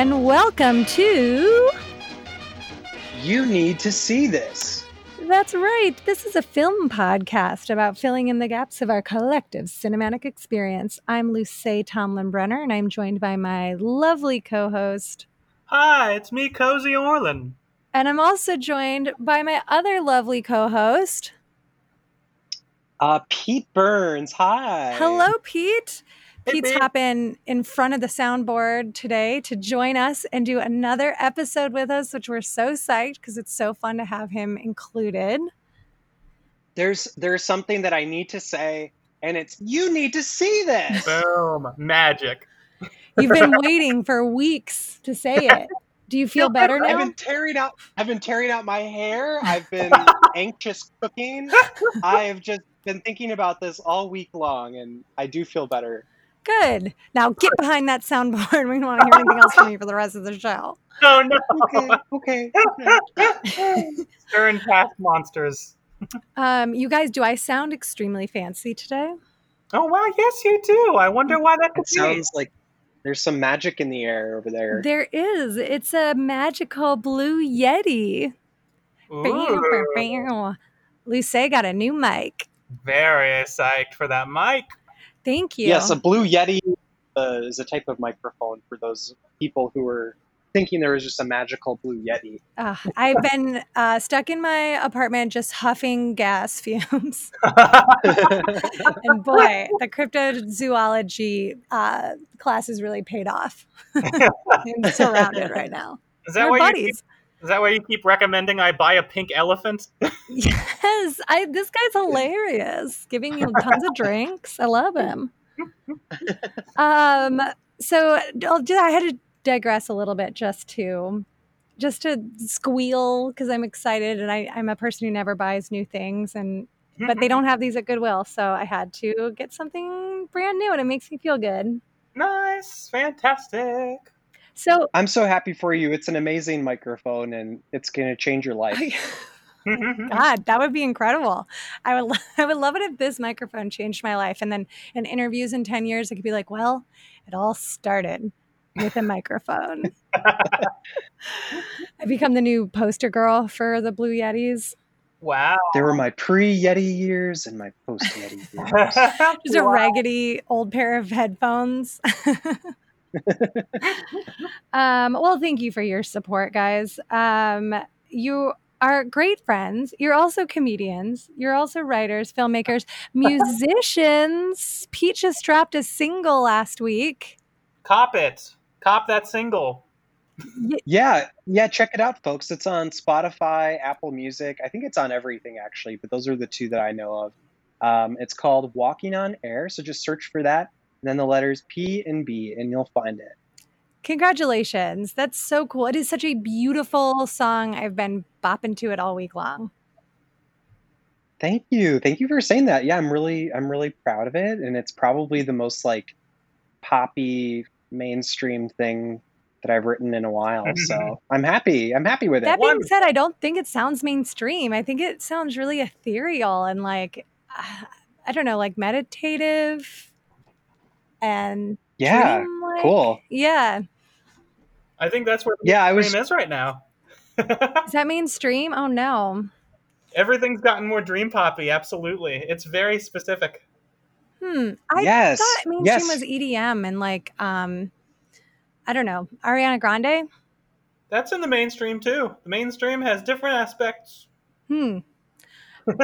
and welcome to. You need to see this. That's right. This is a film podcast about filling in the gaps of our collective cinematic experience. I'm Lucé Tomlin Brenner, and I'm joined by my lovely co host. Hi, it's me, Cozi Orlin. And I'm also joined by my other lovely co host. Uh, Pete Byrnes. Hi. Hello, Pete. Hey, Pete's Pete. hopping in front of the soundboard today to join us and do another episode with us, which we're so psyched because it's so fun to have him included. There's there's something that I need to say, and it's you need to see this. Boom. Magic. You've been waiting for weeks to say it. Do you feel better I've now? been tearing out. I've been tearing out my hair. I've been anxious cooking. I have just been thinking about this all week long, and I do feel better. Good. Now get behind that soundboard. We don't want to hear anything else from you for the rest of the show. Oh no. Okay. Okay. Stirring past monsters. Um, you guys, do I sound extremely fancy today? Oh wow, yes you do. I wonder why that could It sounds like there's some magic in the air over there. There is. It's a magical blue Yeti. be. Ooh, Lucé got a new mic. very psyched for that mic. Thank you. Yes, a blue Yeti uh, is a type of microphone for those people who are thinking there was just a magical blue Yeti. Uh, I've been uh, stuck in my apartment just huffing gas fumes. and boy, the cryptozoology uh, class has really paid off. I'm surrounded right now. Is that We're why you buddies. Is that why you keep recommending I buy a pink elephant? Yes, I, this guy's hilarious, giving you tons of drinks. I love him. Um, so I'll ju- I had to digress a little bit just to just to squeal because I'm excited and I, I'm a person who never buys new things and but they don't have these at Goodwill, so I had to get something brand new and it makes me feel good. nice, fantastic. So I'm so happy for you. It's an amazing microphone, and it's going to change your life. God, that would be incredible. I would, lo- I would love it if this microphone changed my life. And then in interviews in 10 years, I could be like, well, it all started with a microphone. I become the new poster girl for the Blue Yetis. wow. There were my pre-Yeti years and my post-Yeti years. Just a Wow. raggedy old pair of headphones. um, well, thank you for your support, guys. Um, you are great friends. You're also comedians. You're also writers, filmmakers, musicians. Pete just dropped a single last week. Cop it. Cop that single. yeah, yeah. Check it out, folks. It's on Spotify, Apple Music. I think it's on everything actually, but those are the two that I know of. Um, it's called "Walking on Air," so just search for that, and then the letters P and B, and you'll find it. Congratulations. That's so cool. It is such a beautiful song. I've been bopping to it all week long. Thank you, thank you for saying that. Yeah, I'm really, I'm really proud of it, and it's probably the most like poppy mainstream thing that I've written in a while. So I'm happy. I'm happy with it. That being Wonderful. said, I don't think it sounds mainstream. I think it sounds really ethereal and like, uh, I don't know, like meditative and yeah, dreamlike. cool. Yeah. I think that's where Yeah, I was. dream is right now. Does that mean stream? Oh no. Everything's gotten more dream poppy. Absolutely, it's very specific. Hmm. I yes, thought mainstream yes. was EDM and like, um, I don't know, Ariana Grande. That's in the mainstream too. The mainstream has different aspects. Hmm.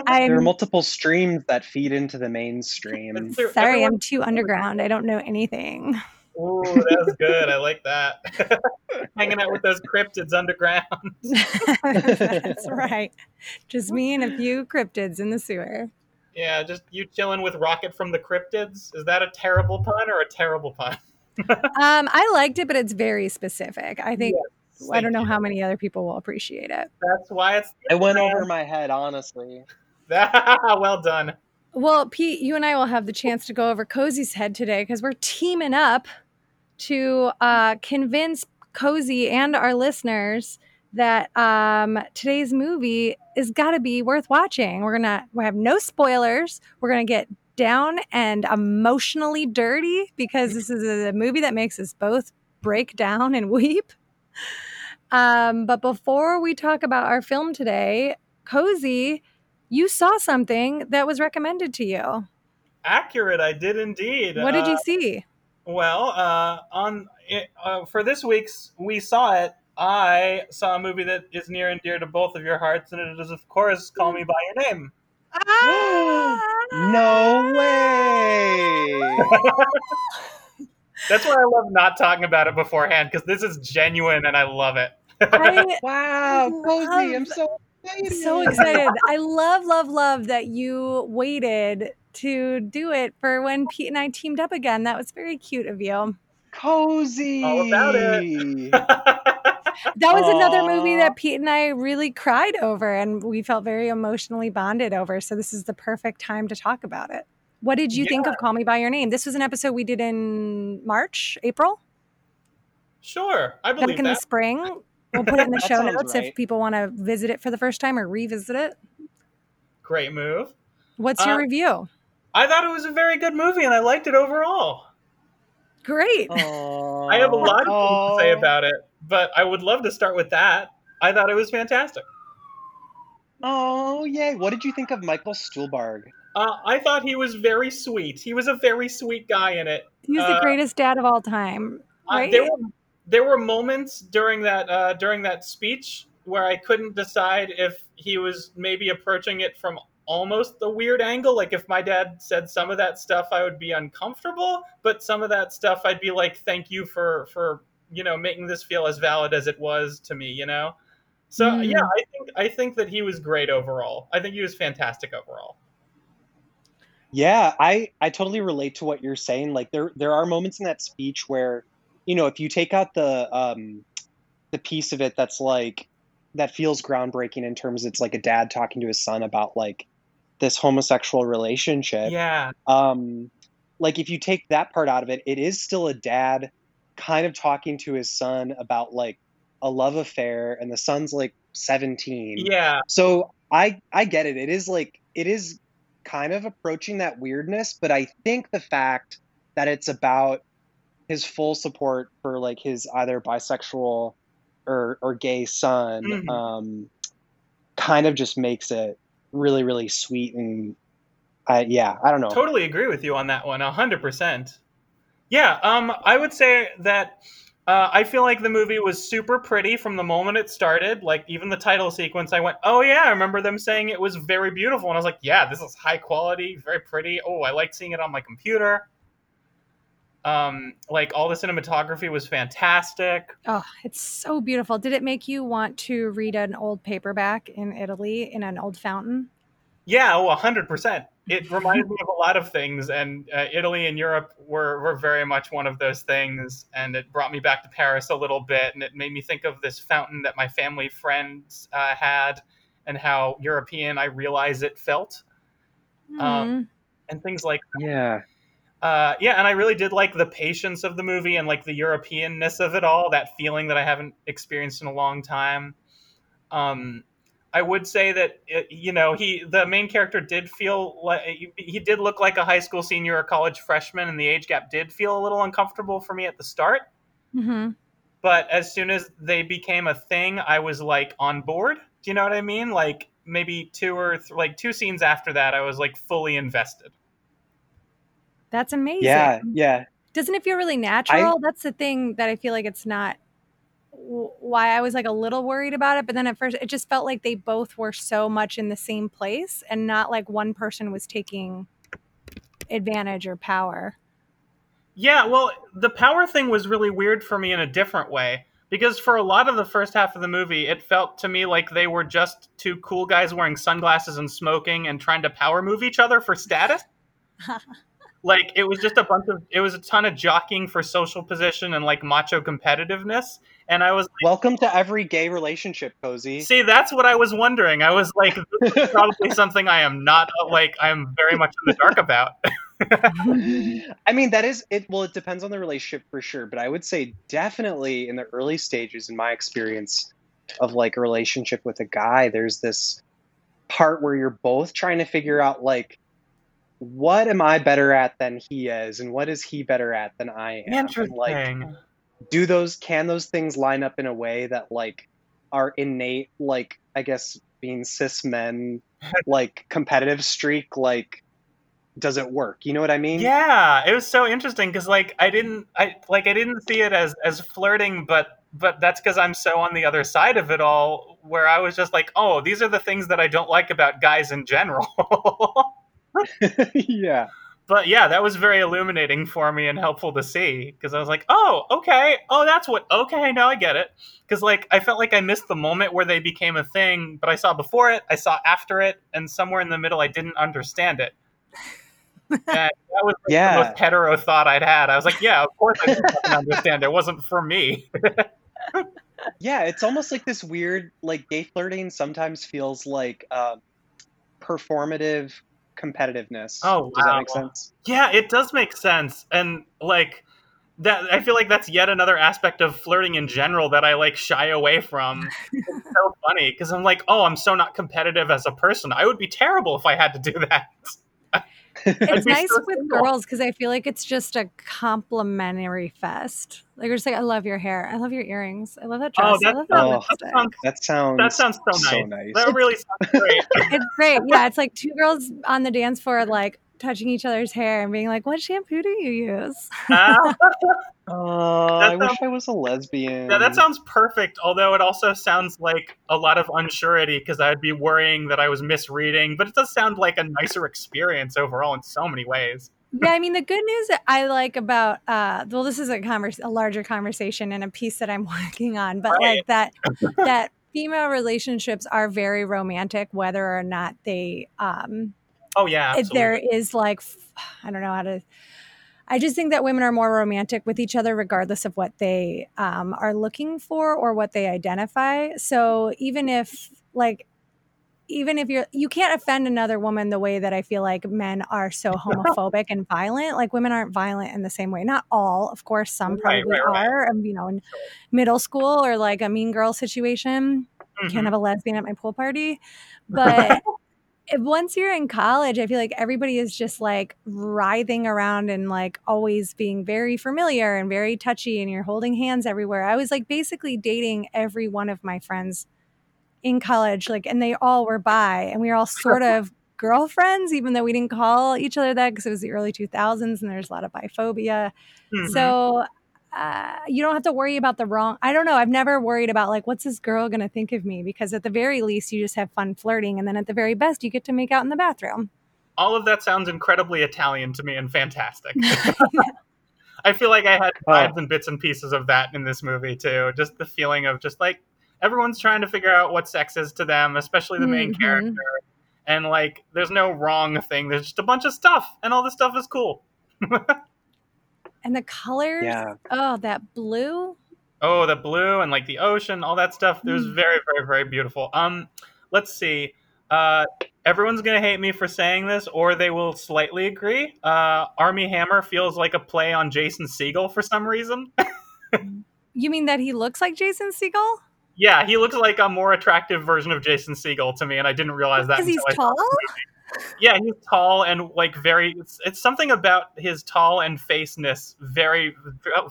There are multiple streams that feed into the mainstream. Sorry, everyone- I'm too underground. I don't know anything. Ooh, that was good. I like that. Hanging out with those cryptids underground. That's right. Just me and a few cryptids in the sewer. Yeah, just you chilling with Rocket from the cryptids. Is that a terrible pun or a terrible pun? Um, I liked it, but it's very specific. I think Yes, I don't know you. how many other people will appreciate it. That's why it's. It went over my head, honestly. well done. Well, Pete, you and I will have the chance to go over Cozi's head today because we're teaming up to uh, convince Cozi and our listeners that um, today's movie is got to be worth watching. We're gonna we have no spoilers. We're gonna get down and emotionally dirty because this is a movie that makes us both break down and weep. Um, but before we talk about our film today, Cozi, you saw something that was recommended to you. Accurate, I did indeed. What did you Uh, see? Well, uh, on uh, for this week's we saw it. I saw a movie that is near and dear to both of your hearts, and it is, of course, Call Me by Your Name. Ah! no way. That's why I love not talking about it beforehand because this is genuine and I love it. I Wow, Cozi, I'm so excited. so excited. I love, love, love that you waited to do it for when Pete and I teamed up again. That was very cute of you. Cozi. All about That was another movie that Pete and I really cried over and we felt very emotionally bonded over. So this is the perfect time to talk about it. What did you think of Call Me By Your Name? This was an episode we did in March, April, sure, I back believe in the that. spring. We'll put it in the show notes right. if people want to visit it for the first time or revisit it. Great move. What's your Uh, review? I thought it was a very good movie and I liked it overall. Great. Aw. I have a lot of things to say about it, but I would love to start with that. I thought it was fantastic. Oh, yay. What did you think of Michael Stuhlbarg? Uh, I thought he was very sweet. He was a very sweet guy in it. He's the uh, greatest dad of all time. Uh, Right? there were there were moments during that uh, during that speech where I couldn't decide if he was maybe approaching it from almost the weird angle. Like if my dad said some of that stuff, I would be uncomfortable, but some of that stuff, I'd be like, "Thank you for for you know making this feel as valid as it was to me." You know. So Mm. yeah, I think I think that he was great overall. I think he was fantastic overall. Yeah, I I totally relate to what you're saying. Like there there are moments in that speech where, you know, if you take out the um the piece of it that's like that feels groundbreaking in terms it's like a dad talking to his son about like this homosexual relationship. Yeah, Um like if you take that part out of it, it is still a dad kind of talking to his son about like a love affair and the son's like 17. yeah, So I I get it. It is like it is kind of approaching that weirdness, but I think the fact that it's about his full support for like his either bisexual or or gay son Mhm. um kind of just makes it really really sweet and I yeah, I don't know. totally agree with you on that one 100% yeah um i would say that uh, i feel like the movie was super pretty from the moment it started like even the title sequence i went oh yeah i remember them saying it was very beautiful and i was like yeah this is high quality very pretty oh i like seeing it on my computer um like all the cinematography was fantastic Oh, it's so beautiful. Did it make you want to read an old paperback in Italy in an old fountain? Yeah, oh, 100%. It reminded me of a lot of things, and uh, Italy and Europe were, were very much one of those things. And it brought me back to Paris a little bit, and it made me think of this fountain that my family friends uh, had and how European I realize it felt, Um, Mm. and things like Yeah. Uh, yeah, and I really did like the patience of the movie and like the Europeanness of it all, that feeling that I haven't experienced in a long time. Um, I would say that it, you know he the main character did feel like he, he did look like a high school senior or college freshman, and the age gap did feel a little uncomfortable for me at the start. hmm But as soon as they became a thing, I was like on board. Do you know what I mean? Like maybe two or th- like two scenes after that, I was like fully invested. That's amazing. Yeah, yeah. Doesn't it feel really natural? That's the thing that I feel like it's not why I was like a little worried about it. But then at first, it just felt like they both were so much in the same place and not like one person was taking advantage or power. Yeah, well, the power thing was really weird for me in a different way. Because for a lot of the first half of the movie, it felt to me like they were just two cool guys wearing sunglasses and smoking and trying to power move each other for status. like it was just a bunch of it was a ton of jockeying for social position and like macho competitiveness. And I was Welcome to every gay relationship, Cozi. see, that's what I was wondering. I was like, this is probably something I am not like I'm very much in the dark about. I mean, that is it. Well, it depends on the relationship for sure, but I would say definitely in the early stages, in my experience of like a relationship with a guy, there's this part where you're both trying to figure out like, what am I better at than he is, and what is he better at than I am? And, like, Interesting. do those can those things line up in a way that like are innate like I guess being cis men like competitive streak like does it work? You know what I mean? Yeah, it was so interesting because like I didn't I like I didn't see it as as flirting, but but that's because I'm so on the other side of it all, where I was just like, oh, these are the things that I don't like about guys in general. yeah. But yeah, that was very illuminating for me and helpful to see because I was like, oh, okay, oh, that's what, okay, now I get it. Because like I felt like I missed the moment where they became a thing, but I saw before it, I saw after it, and somewhere in the middle, I didn't understand it. And that was like, Yeah. the most hetero thought I'd had. I was like, yeah, of course I didn't understand. It wasn't for me. Yeah, it's almost like this weird like gay flirting sometimes feels like um performative competitiveness. Oh, Does that wow. make sense? Yeah, it does make sense, and like that. I feel like that's yet another aspect of flirting in general that I like shy away from. it's so funny because I'm like, oh, I'm so not competitive as a person. I would be terrible if I had to do that. It's nice so with single. girls because I feel like it's just a complimentary fest. Like you're just like, I love your hair, I love your earrings, I love that oh, dress, Oh, I that, love that, that Oh. lipstick. sounds That sounds that sounds so so nice. nice. That really sounds great. It's great. Yeah, it's like two girls on the dance floor, like touching each other's hair and being like, "What shampoo do you use?" Oh, That I wish sounds- I was a lesbian. yeah, that sounds perfect. Although it also sounds like a lot of unsurety because I'd be worrying that I was misreading. But it does sound like a nicer experience overall in so many ways. yeah, I mean, the good news that I like about uh, well, this is a convers a larger conversation and a piece that I'm working on, but Right. like that that female relationships are very romantic, whether or not they um Oh yeah, absolutely. there is like I don't know how to. I just think that women are more romantic with each other, regardless of what they um, are looking for or what they identify. So even if like, even if you're, you can't offend another woman the way that I feel like men are so homophobic and violent. Like women aren't violent in the same way. Not all, of course. Some probably right, right. are. Um, you know, in middle school or like a mean girl situation Mhm. can't have a lesbian at my pool party. But once you're in college, I feel like everybody is just like writhing around and like always being very familiar and very touchy, and you're holding hands everywhere. I was like basically dating every one of my friends in college, like, and they all were bi, and we were all sort of girlfriends, even though we didn't call each other that because it was the early 2000s and there's a lot of biphobia. Mhm. So uh, you don't have to worry about the wrong. I don't know. I've never worried about like, what's this girl going to think of me? Because at the very least, you just have fun flirting. And then at the very best, you get to make out in the bathroom. all of that sounds incredibly Italian to me and fantastic. I feel like I had Oh. vibes and bits and pieces of that in this movie too. Just the feeling of just like everyone's trying to figure out what sex is to them, especially the main Mhm. character. And like, there's no wrong thing. There's just a bunch of stuff, and all this stuff is cool. and the colors. Yeah. Oh, that blue. oh, the blue and like the ocean, all that stuff. It was Mm. very, very, very beautiful. Um, let's see. Uh, everyone's gonna hate me for saying this, or they will slightly agree. Uh, Armie Hammer feels like a play on Jason Segel for some reason. You mean that he looks like Jason Segel? yeah, he looks like a more attractive version of Jason Segel to me, and I didn't realize that. Because he's tall? Yeah, he's tall and like very. It's, it's something about his tall and faceness. Very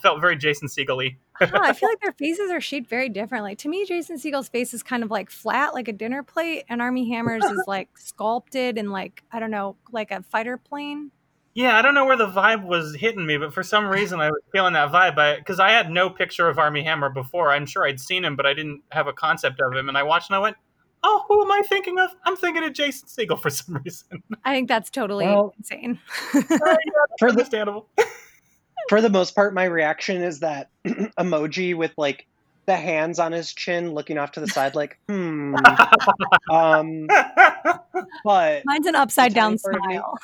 felt very Jason Segel-y. Huh, I feel like their faces are shaped very differently. To me, Jason Segel's face is kind of like flat, like a dinner plate, and Armie Hammer's is like sculpted and like, I don't know, like a fighter plane. Yeah, I don't know where the vibe was hitting me, but for some reason I was feeling that vibe. Because I, had no picture of Armie Hammer before. I'm sure I'd seen him, but I didn't have a concept of him. And I watched and I went, "Oh, who am I thinking of? I'm thinking of Jason Segel for some reason." I think that's totally Well- insane. For the Understandable. for the most part, my reaction is that emoji with like the hands on his chin, looking off to the side, like hmm. um, but Mine's an upside down tiny part of me- smile.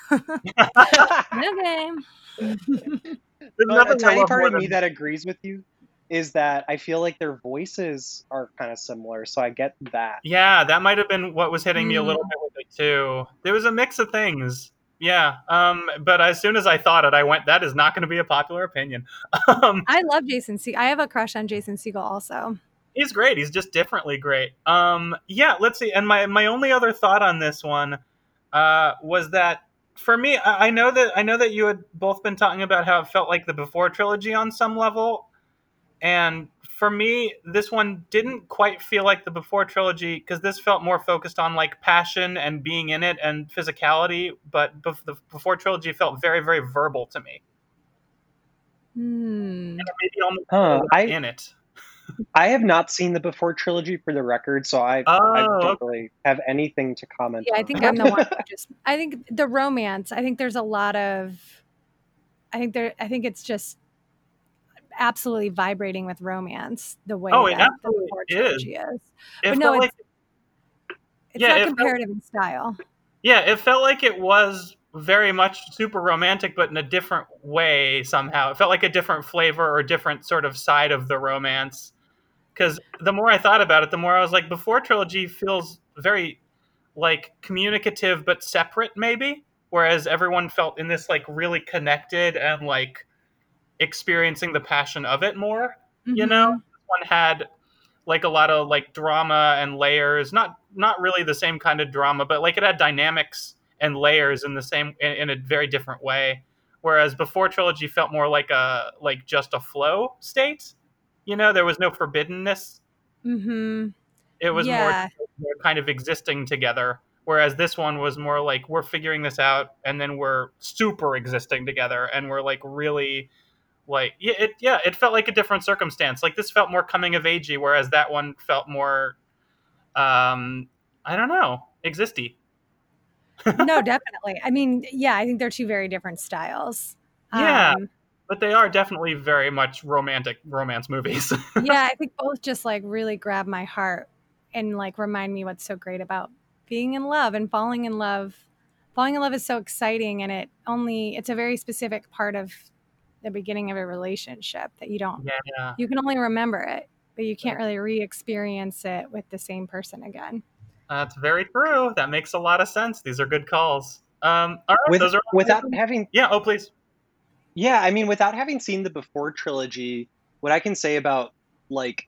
okay. There's But a nothing tiny part of me that agrees with you is that I feel like their voices are kind of similar, so I get that. Yeah, that might have been what was hitting me a Mm. little bit with it too. There was a mix of things. Yeah. Um, but as soon as I thought it, I went, that is not going to be a popular opinion. Um, I love Jason Segel. I have a crush on Jason Segel also. he's great. He's just differently great. Um, yeah, let's see. And my my only other thought on this one uh, was that for me, I, I know that I know that you had both been talking about how it felt like the before trilogy on some level. And for me, this one didn't quite feel like the before trilogy because this felt more focused on like passion and being in it and physicality. But bef- the before trilogy felt very, very verbal to me. Hmm. Maybe almost Huh, I- in it. I have not seen the before trilogy for the record, so I, I Oh, don't really have anything to comment. Yeah, I think I'm the one just I think the romance, I think there's a lot of I think there I think it's just absolutely vibrating with romance the way Oh, it that absolutely is. is. it But no, it's like it's yeah, not it felt- comparative in style. yeah, it felt like it was very much super romantic, but in a different way somehow. It felt like a different flavor or different sort of side of the romance. Because the more I thought about it, the more I was like, before trilogy feels very like communicative but separate, maybe. Whereas everyone felt in this like really connected and like experiencing the passion of it more. You know, this one had like a lot of like drama and layers. Not not really the same kind of drama, but like it had dynamics and layers in the same in, in a very different way. Whereas before trilogy felt more like a like just a flow state. You know, there was no forbiddenness. Mm-hmm. It was Yeah. more kind of existing together. Whereas this one was more like we're figuring this out and then we're super existing together and we're like really like yeah it yeah it felt like a different circumstance. Like this felt more coming of agey, whereas that one felt more um I don't know, existy. no, definitely. I mean, yeah, I think they're two very different styles. Yeah. Um, But they are definitely very much romantic romance movies. yeah, I think both just like really grab my heart and like remind me what's so great about being in love and falling in love. Falling in love is so exciting and it only it's a very specific part of the beginning of a relationship that you don't yeah. you can only remember it, but you can't really re-experience it with the same person again. That's very true. That makes a lot of sense. These are good calls. Um all right, With, those are without having Yeah, oh please. Yeah, I mean, without having seen the before trilogy, what I can say about like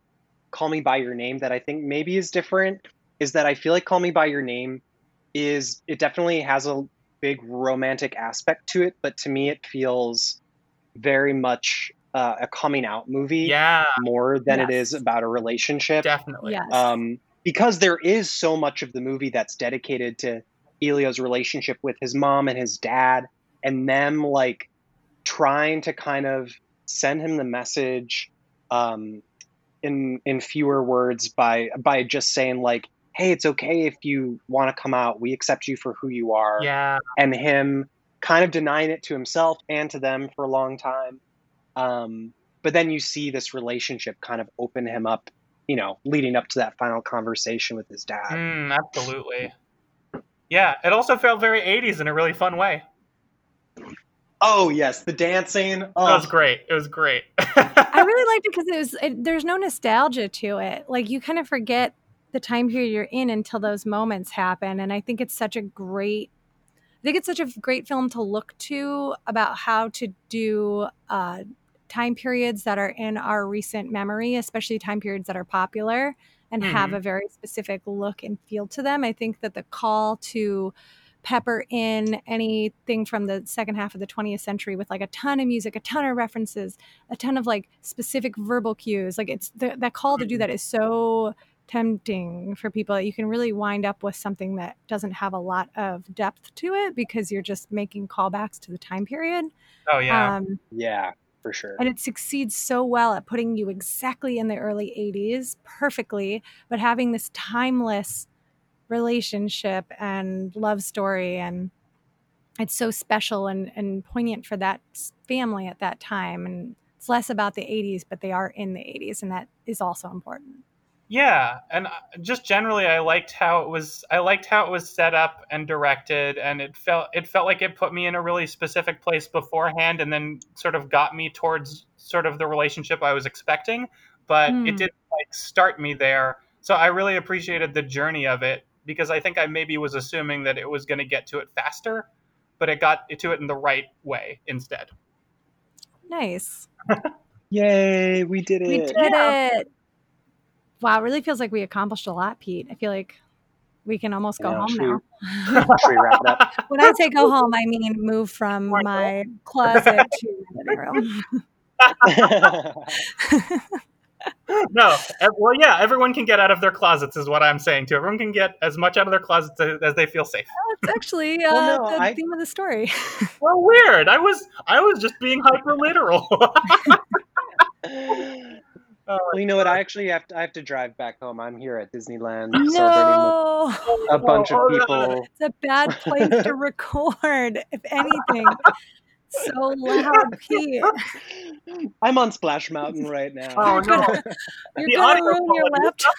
Call Me by Your Name that I think maybe is different is that I feel like Call Me by Your Name is it definitely has a big romantic aspect to it, but to me it feels very much uh, a coming out movie Yeah, more than it Yes. is about a relationship. definitely. Yes. um, because there is so much of the movie that's dedicated to Elio's relationship with his mom and his dad, and them like trying to kind of send him the message um, in in fewer words by by just saying like, "Hey, it's okay if you want to come out. We accept you for who you are." Yeah. and him kind of denying it to himself and to them for a long time. Um, but then you see this relationship kind of open him up, you know, leading up to that final conversation with his dad. Mm, absolutely. Yeah, it also felt very 80s in a really fun way. Oh yes, the dancing. It Oh, was great. It was great. I really liked it because it was it, there's no nostalgia to it. Like you kind of forget the time period you're in until those moments happen, and I think it's such a great. I think it's such a great film to look to about how to do uh, time periods that are in our recent memory, especially time periods that are popular and have a very specific look and feel to them. I think that the call to pepper in anything from the second half of the 20th century with like a ton of music, a ton of references, a ton of like specific verbal cues. Like it's the, that call to do that is so tempting for people. You can really wind up with something that doesn't have a lot of depth to it because you're just making callbacks to the time period. oh yeah. Um, yeah, for sure. and it succeeds so well at putting you exactly in the early 80s perfectly, but having this timeless relationship and love story. And it's so special and, and poignant for that family at that time. And it's less about the 80s, but they are in the 80s. And that is also important. Yeah, and uh, just generally, I liked how it was. I liked how it was set up and directed, and it felt it felt like it put me in a really specific place beforehand, and then sort of got me towards sort of the relationship I was expecting. But Hmm. it didn't like start me there, so I really appreciated the journey of it because I think I maybe was assuming that it was going to get to it faster, but it got to it in the right way instead. Nice. Yay, we did it. We did it. Wow, it really feels like we accomplished a lot, Pete. I feel like we can almost go Yeah, home now. Wrap it up? when I say go home, I mean move from my closet to my living room. no, well, yeah, everyone can get out of their closets, is what I'm saying too. Everyone can get as much out of their closets as, as they feel safe. That's actually uh, Well, no, the I- theme of the story. Well, weird. I was, I was just being hyper literal. Well, you know what? I actually have to, I have to drive back home. I'm here at Disneyland celebrating no, with a bunch of Oh, people. it's a bad place to record. If anything, so loud, Pete. I'm on Splash Mountain right now. Oh no! You're The gonna ruin your laptop.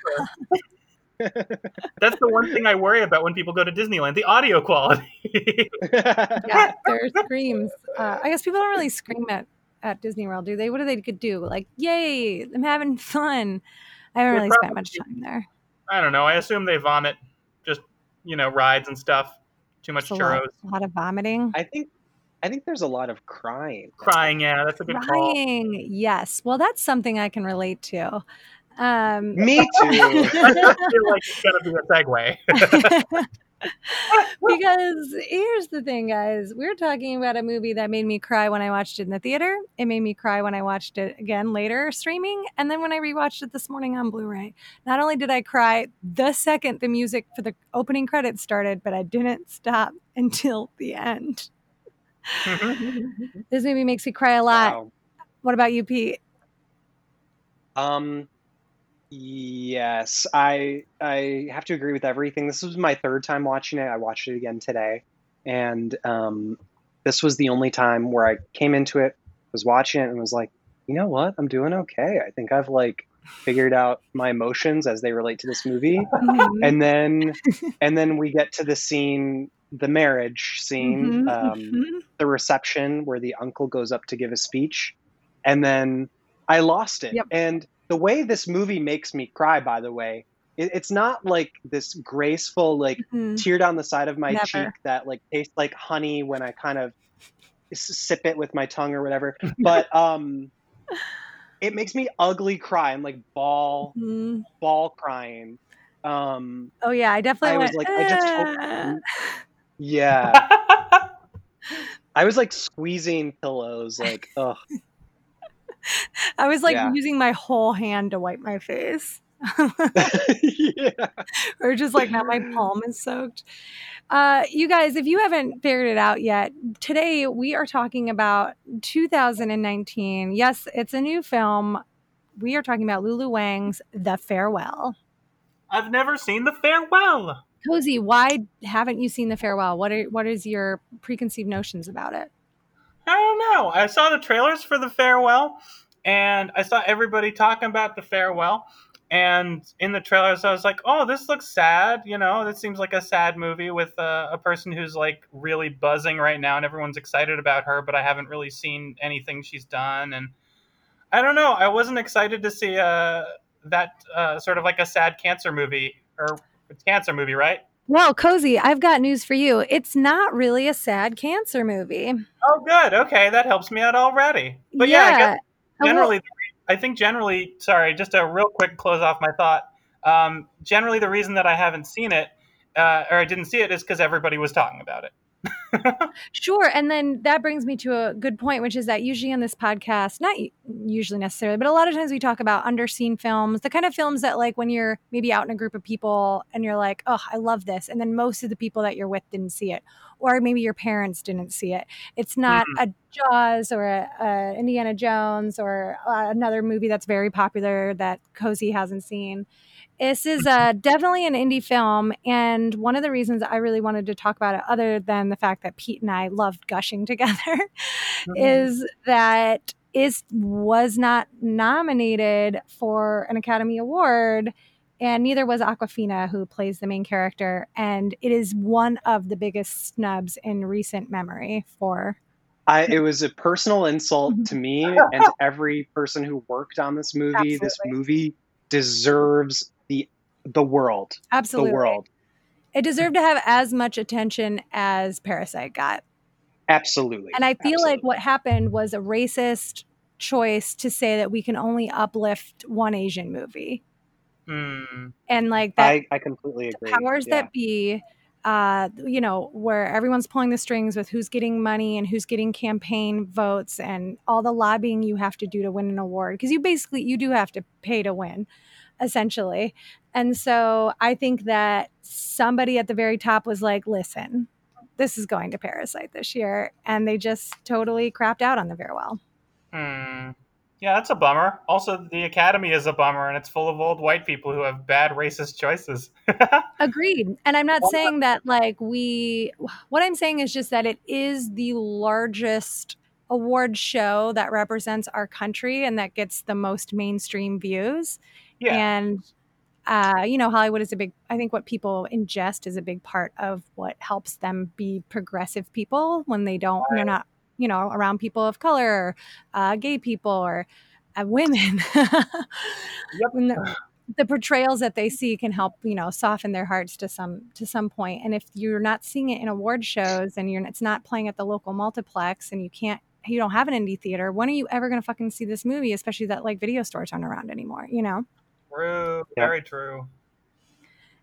That's the one thing I worry about when people go to Disneyland: the audio quality. Yeah, their screams. Uh, I guess people don't really scream at at Disney World, do they? What do they could do? Like, yay, I'm having fun. I haven't They really spent much time there. I don't know. I assume they vomit, just you know, rides and stuff. Too much It's a lot, churros, a lot of vomiting. I think I think there's a lot of crying. crying. Yeah, that's a good call. Crying, yes. Well, that's something I can relate to. Um, Me too. I feel like it's gonna be a segue. because here's the thing, guys. We're talking about a movie that made me cry when I watched it in the theater. It made me cry when I watched it again later streaming. And then when I rewatched it this morning on Blu ray. Not only did I cry the second the music for the opening credits started, but I didn't stop until the end. This movie makes me cry a lot. Wow. What about you, Pete? Um, yes, I I have to agree with everything. This was my third time watching it. I watched it again today, and um, this was the only time where I came into it, was watching it, and was like, you know what, I'm doing okay. I think I've like figured out my emotions as they relate to this movie. Mhm. And then and then we get to the scene, the marriage scene. Mhm, Um, mhm. the reception where the uncle goes up to give a speech and then i lost it Yep. and the way this movie makes me cry by the way it, it's not like this graceful like Mhm. tear down the side of my Never. cheek that like tastes like honey when i kind of sip it with my tongue or whatever but um it makes me ugly cry i'm like ball Mhm. ball crying um Oh yeah, I definitely I was went. like, I just "Ah." yeah i was like squeezing pillows like ugh I was like Yeah. using my whole hand to wipe my face. yeah. or just like now my palm is soaked. Uh, you guys, if you haven't figured it out yet, today we are talking about 2019. Yes, it's a new film. We are talking about Lulu Wang's The Farewell. I've never seen the farewell. Cozi, why haven't you seen The Farewell? What are what is your preconceived notions about it? I don't know. I saw the trailers for the farewell, and I saw everybody talking about the farewell. And in the trailers, I was like, "Oh, this looks sad." You know, this seems like a sad movie with uh, a person who's like really buzzing right now, and everyone's excited about her. But I haven't really seen anything she's done, and I don't know. I wasn't excited to see uh, that uh, sort of like a sad cancer movie, or cancer movie, right? Well, Cozi, I've got news for you. It's not really a sad cancer movie. Oh, good. Okay, that helps me out already. But yeah, I guess Uh, generally i think generally sorry just a real quick close off my thought um, generally the reason that i haven't seen it uh, or i didn't see it is because everybody was talking about it Sure. And then that brings me to a good point, which is that usually on this podcast, not usually necessarily, but a lot of times we talk about underseen films, the kind of films that, like, when you're maybe out in a group of people and you're like, oh, I love this. And then most of the people that you're with didn't see it. Or maybe your parents didn't see it. It's not a Jaws or a, a Indiana Jones or uh, another movie that's very popular that Cozi hasn't seen. This is uh, definitely an indie film, and one of the reasons I really wanted to talk about it, other than the fact that Pete and I loved gushing together, is that it was not nominated for an Academy Award, and neither was Awkwafina, who plays the main character, and it is one of the biggest snubs in recent memory for. I, it was a personal insult to me and to every person who worked on this movie. This movie deserves the the world. Absolutely, The world. it deserved to have as much attention as Parasite got. Absolutely. And I feel like what happened was a racist choice to say that we can only uplift one Asian movie. Hmm. And like that I, I completely agree. powers Yeah. that be uh, you know, where everyone's pulling the strings with who's getting money and who's getting campaign votes and all the lobbying you have to do to win an award because you basically you do have to pay to win essentially. And so I think that somebody at the very top was like, listen, this is going to Parasite this year. And they just totally crapped out on the farewell. Hmm. Yeah, that's a bummer. Also, the Academy is a bummer, and it's full of old white people who have bad racist choices. Agreed. And I'm not saying that, like, we, what I'm saying is just that it is the largest award show that represents our country and that gets the most mainstream views. Yeah. And, uh, you know, Hollywood is a big, I think what people ingest is a big part of what helps them be progressive people when they don't, they're not, you know, around people of color or uh, gay people or uh, women. When the, the portrayals that they see can help, you know, soften their hearts to some to some point. And if you're not seeing it in award shows and you're it's not playing at the local multiplex and you can't you don't have an indie theater, when are you ever going to fucking see this movie? Especially that like video stores aren't around anymore, you know? True. Yeah. Very true.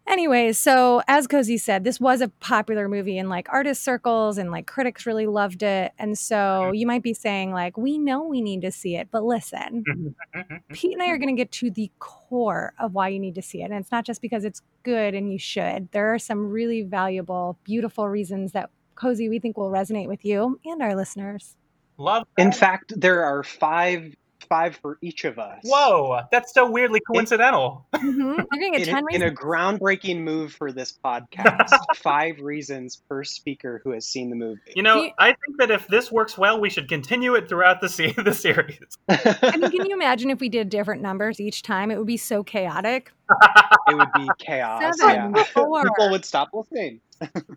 Anyways, so as Cozi said, this was a popular movie in like artist circles and like critics really loved it. And so mm-hmm. you might be saying, like, we know we need to see it, but listen, mm-hmm. Pete and I are going to get to the core of why you need to see it. And it's not just because it's good and you should. There are some really valuable, beautiful reasons that Cozi we think will resonate with you and our listeners. Love. In fact, there are five five for each of us. Whoa, that's so weirdly coincidental. Mhm. You're going to get In 10 a, in a groundbreaking move for this podcast, five reasons per speaker who has seen the movie. You know, You- I think that if this works well, we should continue it throughout the se- the series. I mean, can you imagine if we did different numbers each time? It would be so chaotic. it would be chaos. Seven, yeah. four. People would stop listening.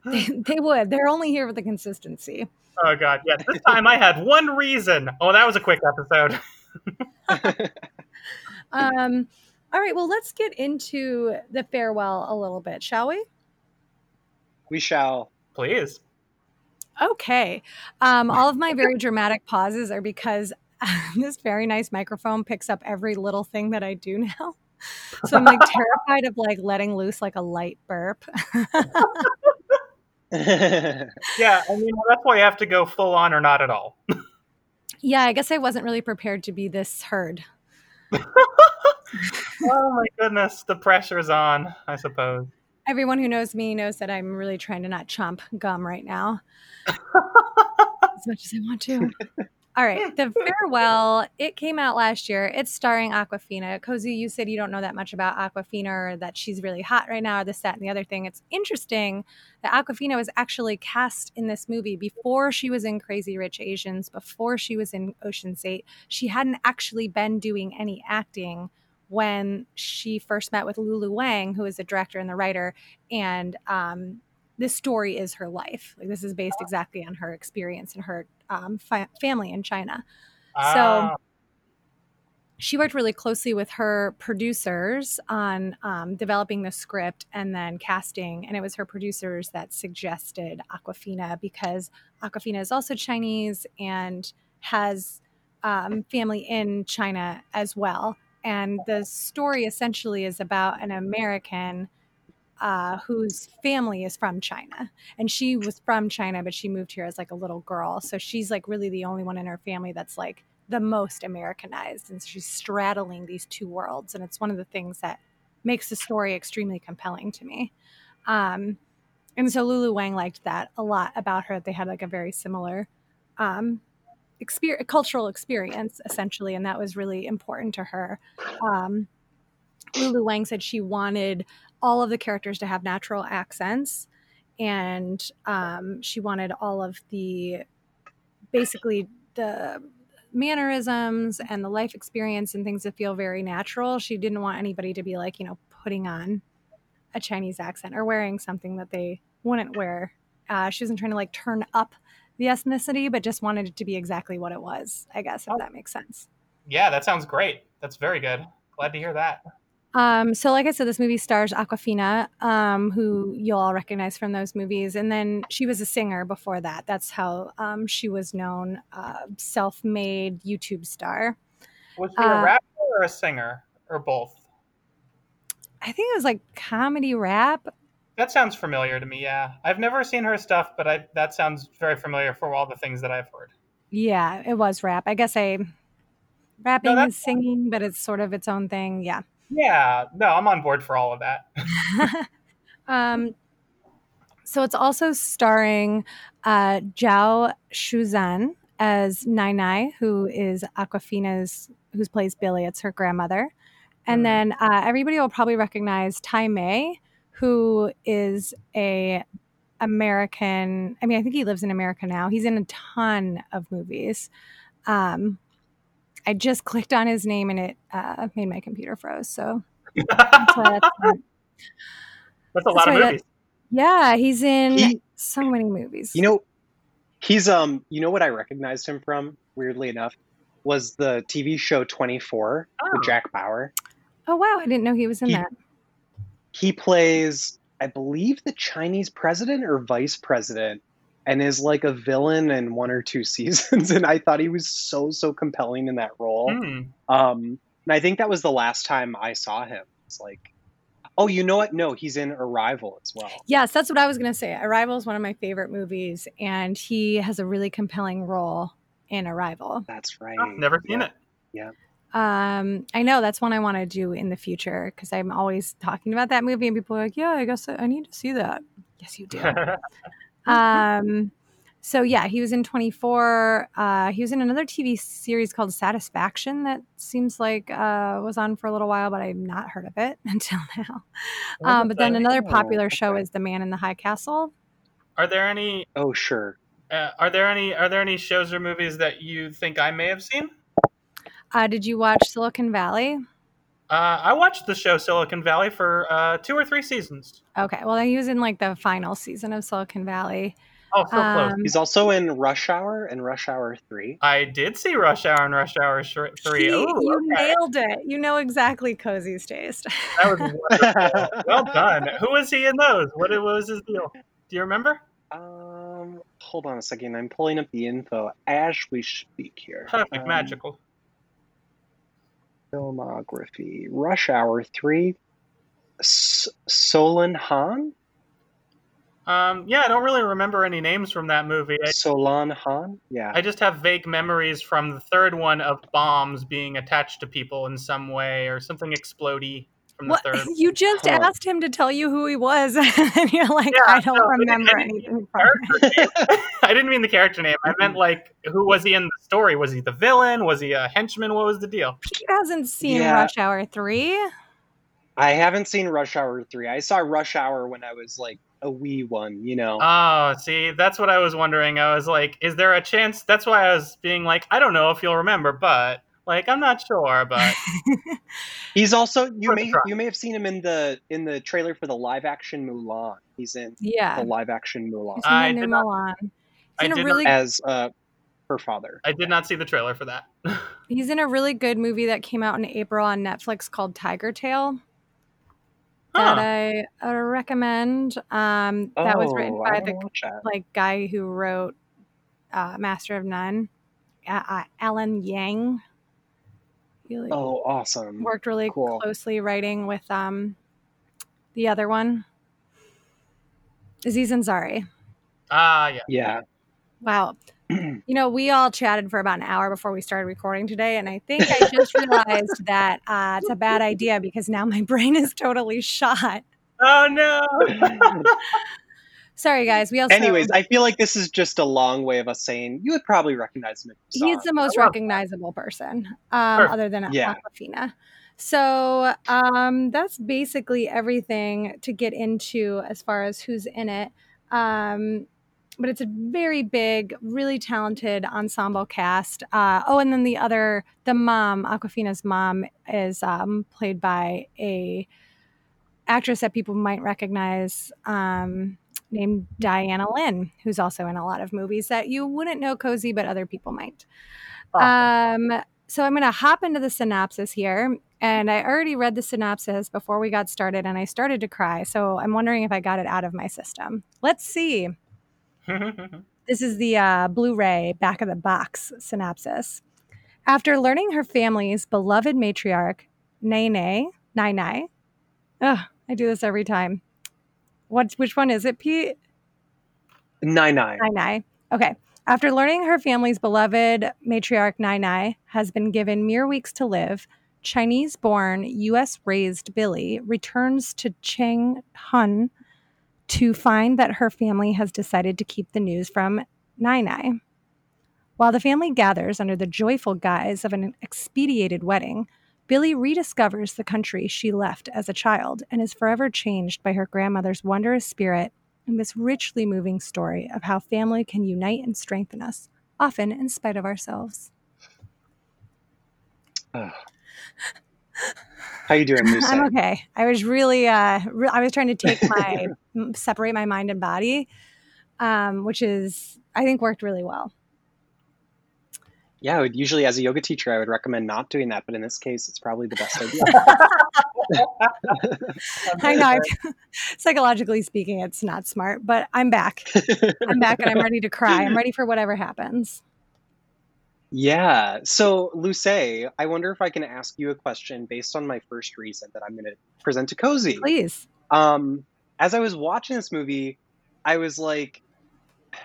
They, they would. They're only here for the consistency. Oh god, yeah. This time I had one reason. Oh, that was a quick episode. Um, all right, well, let's get into the farewell a little bit, shall we? we shall. Please. Okay. Um, all of my very dramatic pauses are because this very nice microphone picks up every little thing that I do now. So I'm like terrified of like letting loose like a light burp. Yeah, I mean that's why you have to go full on or not at all. Yeah, I guess I wasn't really prepared to be this heard. oh my goodness, the pressure's on, I suppose. Everyone who knows me knows that I'm really trying to not chomp gum right now as much as I want to. All right, The Farewell, it came out last year. It's starring Awkwafina. Cozi, you said you don't know that much about Awkwafina or that she's really hot right now or this, that, and the other thing. It's interesting that Awkwafina was actually cast in this movie before she was in Crazy Rich Asians, before she was in Ocean's Eight. She hadn't actually been doing any acting when she first met with Lulu Wang, who is the director and the writer. And um, this story is her life. Like this is based exactly on her experience and her um, family in China. Ah, She worked really closely with her producers on um, developing the script and then casting. And it was her producers that suggested Awkwafina because Awkwafina is also Chinese and has um, family in China as well. And the story essentially is about an American uh, whose family is from China. And she was from China, but she moved here as like a little girl. So she's like really the only one in her family that's like the most Americanized. And so she's straddling these two worlds. And it's one of the things that makes the story extremely compelling to me. Um, and so Lulu Wang liked that a lot about her. They had like a very similar um, exper- cultural experience, essentially. And that was really important to her. Um, Lulu Wang said she wanted all of the characters to have natural accents and um, she wanted all of the basically the mannerisms and the life experience and things to feel very natural she didn't want anybody to be like you know putting on a chinese accent or wearing something that they wouldn't wear uh, she wasn't trying to like turn up the ethnicity but just wanted it to be exactly what it was i guess if that makes sense yeah, that sounds great. That's very good. Glad to hear that. Um, so, like I said, this movie stars Awkwafina, um, who you'll all recognize from those movies. And then she was a singer before that. That's how um, she was known, uh, self made YouTube star. Was she a Uh, rapper or a singer or both? I think it was like comedy rap. That sounds familiar to me. Yeah, I've never seen her stuff, but I that sounds very familiar for all the things that I've heard. Yeah, it was rap. I guess I rapping No, is singing, but it's sort of its own thing. Yeah. Yeah, no, I'm on board for all of that. um, so it's also starring uh, Zhao Shuzhen as Nai Nai, who is Awkwafina's, who plays Billy. It's her grandmother. And Mhm. then uh, everybody will probably recognize Tzi Ma, who is a American. I mean, I think he lives in America now. He's in a ton of movies. Um, I just clicked on his name and it uh, made my computer froze. So that's why that's That's a lot of Sorry, that- yeah, he's in He- so many movies. You know, he's um. You know what I recognized him from? Weirdly enough, was the TV show Twenty Four Oh. with Jack Bauer. oh wow, I didn't know he was in He- that. He plays, I believe, the Chinese president or vice president, and is like a villain in one or two seasons. And I thought he was so so compelling in that role. Hmm. Um, and I think that was the last time I saw him. It's like, oh, you know what? No, he's in Arrival as well. Yes, that's what I was going to say. Arrival is one of my favorite movies, and he has a really compelling role in Arrival. That's right. Oh, never seen Yeah. it. Yeah um, I know that's one I want to do in the future because I'm always talking about that movie, and people are like, "Yeah, I guess I I need to see that." Yes, you do. um, so yeah, he was in 24. Uh, he was in another TV series called Satisfaction that seems like uh, was on for a little while, but I've not heard of it until now. Um, but then another popular show okay. is The Man in the High Castle. Are there any? Oh, sure. Uh, are there any? Are there any shows or movies that you think I may have seen? Uh, did you watch Silicon Valley? Uh, I watched the show Silicon Valley for uh, two or three seasons. Okay, well, he was in like the final season of Silicon Valley. Oh, so close. Um, He's also in Rush Hour and Rush Hour 3. I did see Rush Hour and Rush Hour three. he- Ooh, you okay. nailed it. You know exactly Cozi's taste. That was wonderful. well done. Who was he in those? What, what was his deal? Do you remember? um, hold on a second. I'm pulling up the info as we speak here. Perfect, Um, magical. Filmography. Rush Hour 3. S- Solon Han? Um, yeah, I don't really remember any names from that movie. I, Solon Han? Yeah. I just have vague memories from the third one of bombs being attached to people in some way or something explodey from the What? third. You just Huh. asked him to tell you who he was, and you're like, Yeah, I don't no, remember I anything from it. Character name. I didn't mean the character name. I meant like who was he in the story? Was he the villain? Was he a henchman? What was the deal? Pete hasn't seen Yeah. Rush Hour 3. I haven't seen Rush Hour 3. I saw Rush Hour when I was like a wee one, you know. Oh, see, that's what I was wondering. I was like, is there a chance? That's why I was being like, I don't know if you'll remember, but like, I'm not sure, but He's also you may try. you may have seen him in the in the trailer for the live action Mulan. He's in Yeah. the live action Mulan He's I in the did new not- Mulan. He's I in a did really as uh her father. I did not see the trailer for that. he's in a really good movie that came out in April on Netflix called Tigertail. That Huh. I uh, recommend. Um, that was written Oh, by the like guy who wrote uh, Master of None, uh, uh, Alan Yang. He like, Oh, awesome. worked really cool. closely writing with um, the other one, Aziz Ansari. Ah, yeah. Yeah. Wow. You know, we all chatted for about an hour before we started recording today, and I think I just realized that uh, it's a bad idea because now my brain is totally shot. Oh no. Sorry, guys. We also Anyways, I feel like this is just a long way of us saying you would probably recognize him if you saw he's him. the most I love recognizable person, um, Perfect. other than Yeah. Awkwafina. So um, that's basically everything to get into as far as who's in it. Um, but it's a very big, really talented ensemble cast. Uh, oh, and then the other, the mom, Awkwafina's mom, is um, played by a actress that people might recognize um, named Diana Lin, who's also in a lot of movies that you wouldn't know cozi, but other people might. Awesome. Um, so I'm going to hop into the synopsis here. And I already read the synopsis before we got started, and I started to cry. So I'm wondering if I got it out of my system. Let's see. This is the uh, Blu ray back of the box synopsis. After learning her family's beloved matriarch, Nene, Nai Nai, ugh, I do this every time, What? Which one is it, Pete? Nai Nai. Nai Nai. Okay. After learning her family's beloved matriarch Nai Nai has been given mere weeks to live, Chinese born, US raised Billy returns to Cheng Hun to find that her family has decided to keep the news from Nai Nai. While the family gathers under the joyful guise of an expedited wedding, Billy rediscovers the country she left as a child and is forever changed by her grandmother's wondrous spirit in this richly moving story of how family can unite and strengthen us, often in spite of ourselves. Ugh. How are you doing? I'm okay. I was really, uh, re- I was trying to take my separate my mind and body, um, which is I think worked really well. Yeah, I would, usually as a yoga teacher, I would recommend not doing that, but in this case, it's probably the best idea. I know. I- Psychologically speaking, it's not smart, but I'm back. I'm back, and I'm ready to cry. I'm ready for whatever happens. Yeah. So, Lucé, I wonder if I can ask you a question based on my first reason that I'm going to present to Cozi. Please. Um, as I was watching this movie, I was like,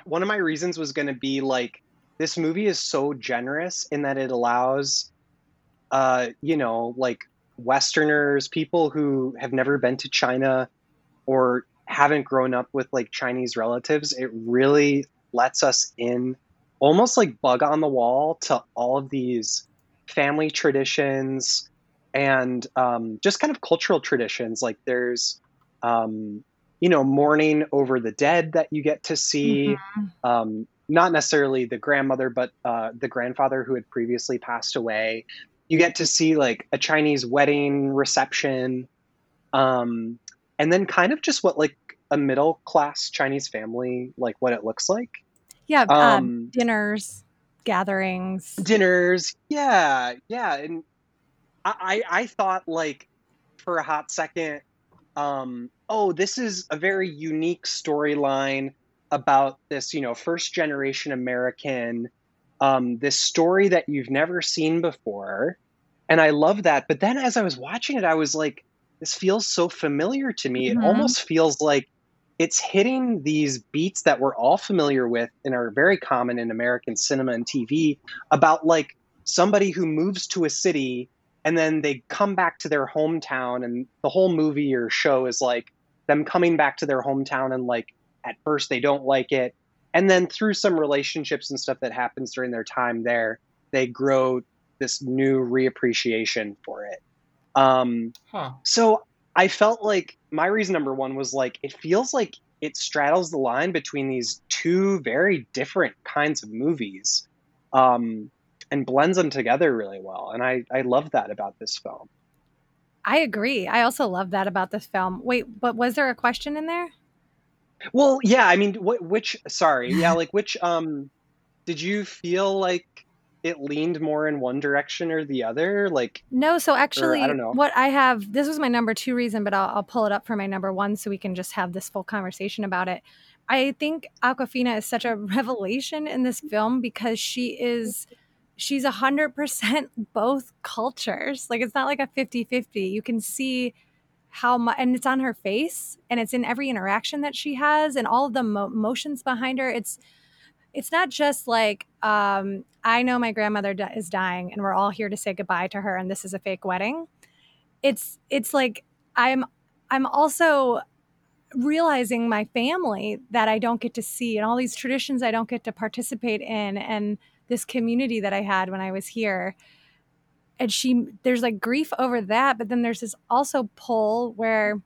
one of my reasons was going to be like, this movie is so generous in that it allows, uh, you know, like Westerners, people who have never been to China or haven't grown up with like Chinese relatives, it really lets us in almost like bug on the wall to all of these family traditions and um, just kind of cultural traditions. Like there's, um, you know, mourning over the dead that you get to see. Mhm. Um, not necessarily the grandmother, but uh, the grandfather who had previously passed away. You get to see like a Chinese wedding reception, um, and then kind of just what like a middle class Chinese family like what it looks like. Yeah. Um, Um, dinners, gatherings. dinners yeah yeah and I, I i thought like for a hot second um oh this is a very unique storyline about this you know first generation american um this story that you've never seen before. And i love that. But then as i was watching it i was like this feels so familiar to me. Mhm. it almost feels like it's hitting these beats that we're all familiar with and are very common in American cinema and TV about like somebody who moves to a city and then they come back to their hometown and the whole movie or show is like them coming back to their hometown and like at first they don't like it and then through some relationships and stuff that happens during their time there they grow this new reappreciation for it um Huh. so I felt like my reason number one was like it feels like it straddles the line between these two very different kinds of movies, um, and blends them together really well. And I I love that about this film. I agree. I also love that about this film. Wait, but was there a question in there? Well, yeah, I mean, wh- which sorry, yeah, like which um, did you feel like it leaned more in one direction or the other? Like, No, so actually, I don't know. what I have, this was my number two reason, but I'll, I'll pull it up for my number one so we can just have this full conversation about it. I think Awkwafina is such a revelation in this film because she is, she's a hundred percent both cultures. Like it's not like a 50 50. You can see how much, and it's on her face and it's in every interaction that she has and all of the mo- motions behind her. It's, it's not just like um, I know my grandmother is dying, and we're all here to say goodbye to her, and this is a fake wedding. It's it's like I'm I'm also realizing my family that I don't get to see, and all these traditions I don't get to participate in, and this community that I had when I was here. And she, there's like grief over that, but then there's this also pull where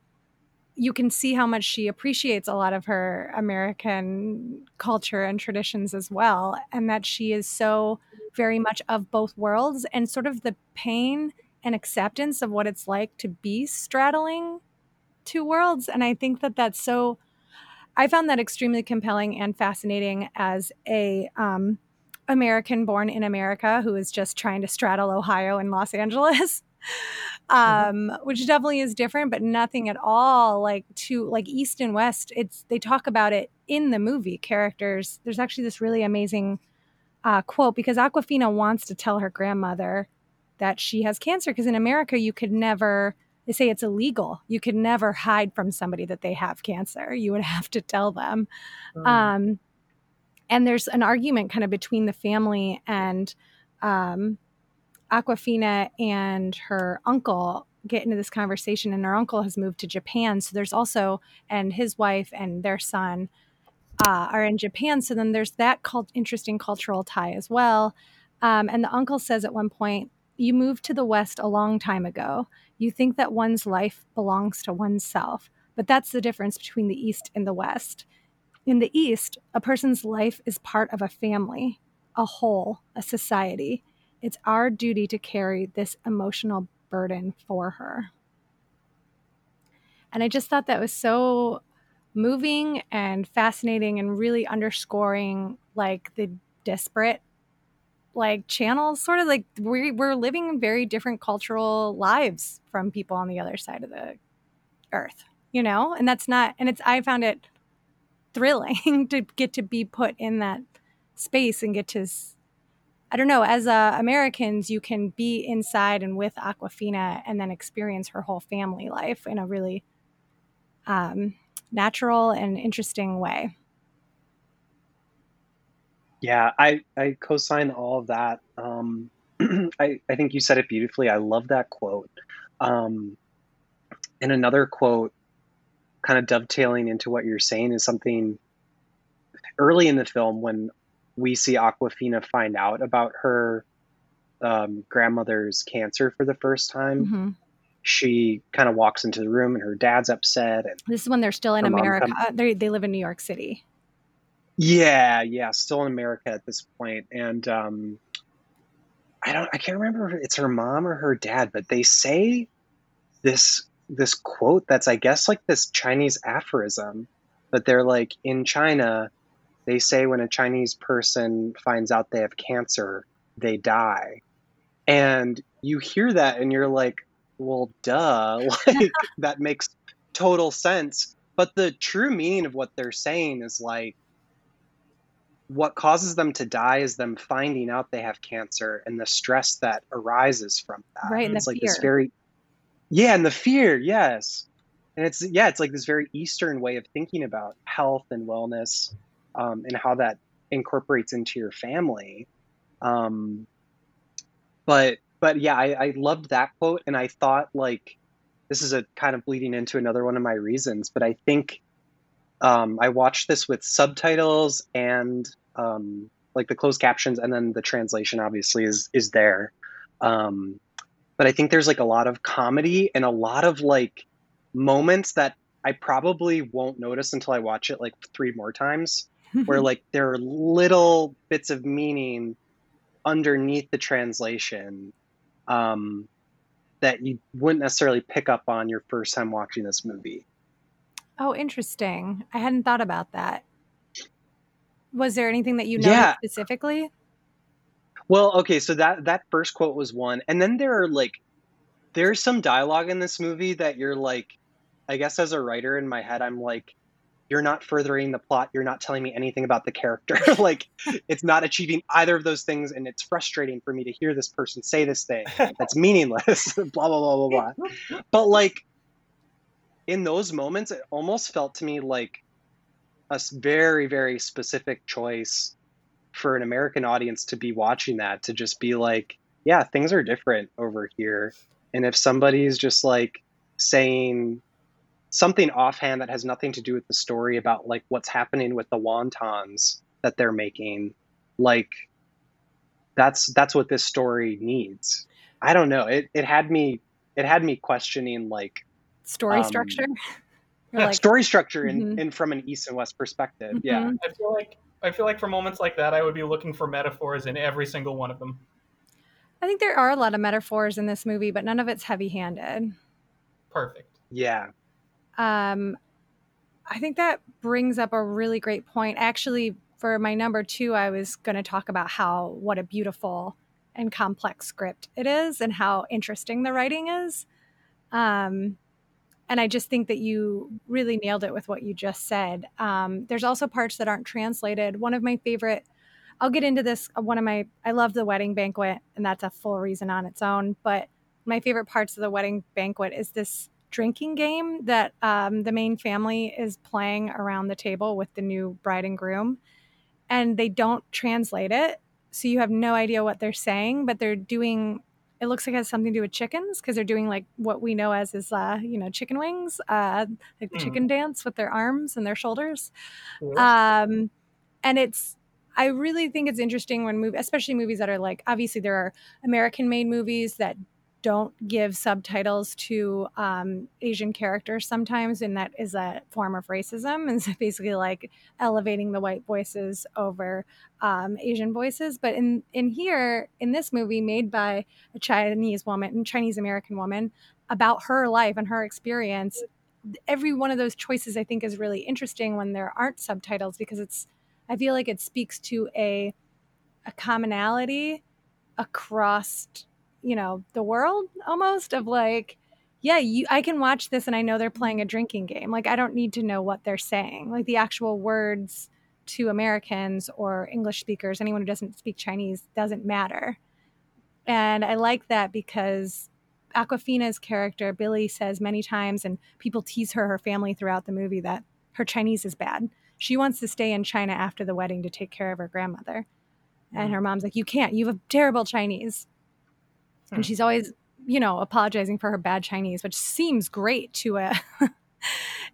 you can see how much she appreciates a lot of her American culture and traditions as well, and that she is so very much of both worlds and sort of the pain and acceptance of what it's like to be straddling two worlds. And I think that that's so, I found that extremely compelling and fascinating as a, um, American born in America who is just trying to straddle Ohio and Los Angeles. um which definitely is different but nothing at all like to like east and west it's they talk about it in the movie characters there's actually this really amazing uh, quote because awkwafina wants to tell her grandmother that she has cancer because in america you could never they say it's illegal. You could never hide from somebody that they have cancer. You would have to tell them. Mm. Um, and there's an argument kind of between the family and um, Awkwafina and her uncle get into this conversation, and her uncle has moved to Japan. So there's also, and his wife and their son uh, are in Japan. So then there's that cult- interesting cultural tie as well. Um, and the uncle says at one point, You moved to the West a long time ago. You think that one's life belongs to oneself. But that's the difference between the East and the West. In the East, a person's life is part of a family, a whole, a society. It's our duty to carry this emotional burden for her. And I just thought that was so moving and fascinating and really underscoring like the disparate like channels sort of like we, we're living very different cultural lives from people on the other side of the earth you know and that's not and it's i found it thrilling to get to be put in that space and get to i don't know as uh, americans you can be inside and with Awkwafina and then experience her whole family life in a really um, natural and interesting way. Yeah, I, I co-sign all of that. Um, I, I think you said it beautifully. I love that quote. Um, and another quote, kind of dovetailing into what you're saying, is something early in the film when we see Awkwafina find out about her um, grandmother's cancer for the first time. Mm-hmm she kind of walks into the room and her dad's upset. And this is when they're still in America. Comes, they they live in New York City. Yeah, yeah, still in America at this point, and um, I don't, I can't remember if it's her mom or her dad, but they say this this quote that's I guess like this Chinese aphorism, but they're like in China, they say when a Chinese person finds out they have cancer, they die, and you hear that and you're like, well, duh, like that makes total sense. But the true meaning of what they're saying is like what causes them to die is them finding out they have cancer and the stress that arises from that. Right, and it's like fear. this very Yeah, and the fear, yes. And it's yeah, it's like this very Eastern way of thinking about health and wellness, um, and how that incorporates into your family. Um, but but yeah, I, I loved that quote, and I thought like this is a kind of bleeding into another one of my reasons, but I think um, I watched this with subtitles and um, like the closed captions, and then the translation obviously is is there. Um, but I think there's like a lot of comedy and a lot of like moments that I probably won't notice until I watch it like three more times, where like there are little bits of meaning underneath the translation um, that you wouldn't necessarily pick up on your first time watching this movie. Oh, interesting. I hadn't thought about that. Was there anything that you noticed yeah. specifically? Well, okay, so that that first quote was one, and then there are like there's some dialogue in this movie that you're like, I guess as a writer in my head, I'm like, you're not furthering the plot you're not telling me anything about the character. Like it's not achieving either of those things and it's frustrating for me to hear this person say this thing that's meaningless blah blah blah blah blah. But like in those moments it almost felt to me like a very very specific choice for an american audience to be watching that to just be like yeah things are different over here. And if somebody's just like saying something offhand that has nothing to do with the story about like what's happening with the wontons that they're making like that's that's what this story needs. I don't know. It, it had me it had me questioning like story um, structure? Like, story structure in, mm-hmm. in from an east and west perspective. Mm-hmm. yeah i feel like i feel like for moments like that i would be looking for metaphors in every single one of them i think there are a lot of metaphors in this movie but none of it's heavy handed perfect yeah um, I think that brings up a really great point. Actually, for my number two, I was going to talk about how what a beautiful and complex script it is and how interesting the writing is. Um, and I just think that you really nailed it with what you just said. Um, there's also parts that aren't translated. One of my favorite, I'll get into this. Uh, one of my, I love the wedding banquet, and that's a full reason on its own. But my favorite parts of the wedding banquet is this drinking game that um, the main family is playing around the table with the new bride and groom, and they don't translate it, so you have no idea what they're saying, but they're doing. It looks like it has something to do with chickens because they're doing like what we know as is uh, you know chicken wings, uh, like Mm. chicken dance with their arms and their shoulders. Cool. Um, and it's I really think it's interesting when movie, especially movies that are like obviously there are American made movies that don't give subtitles to um, Asian characters sometimes, and that is a form of racism, and so basically like elevating the white voices over um, Asian voices. But in in here in this movie made by a Chinese woman, Chinese American woman, about her life and her experience, every one of those choices I think is really interesting when there aren't subtitles because it's I feel like it speaks to a a commonality across you know the world almost of like yeah you I can watch this and I know they're playing a drinking game like I don't need to know what they're saying like the actual words to Americans or English speakers anyone who doesn't speak Chinese doesn't matter and I like that because Awkwafina's character, Billy, says many times, and people tease her, her family throughout the movie, that her Chinese is bad. She wants to stay in China after the wedding to take care of her grandmother. And mm. her mom's like, You can't, you have terrible Chinese. Hmm. And she's always, you know, apologizing for her bad Chinese, which seems great to a.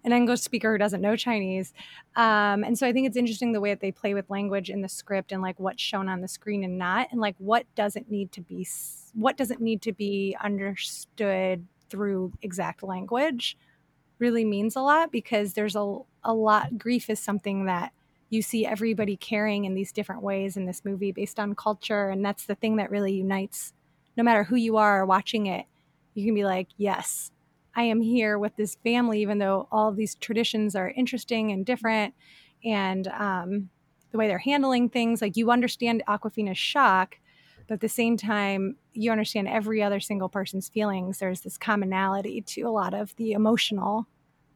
An English speaker who doesn't know Chinese. Um, and so I think it's interesting the way that they play with language in the script and like what's shown on the screen and not, and like what doesn't need to be what doesn't need to be understood through exact language really means a lot because there's a, a lot grief is something that you see everybody carrying in these different ways in this movie based on culture and that's the thing that really unites no matter who you are watching it you can be like yes i am here with this family even though all these traditions are interesting and different and um, the way they're handling things. Like you understand awkwafina's shock but at the same time you understand every other single person's feelings. There's this commonality to a lot of the emotional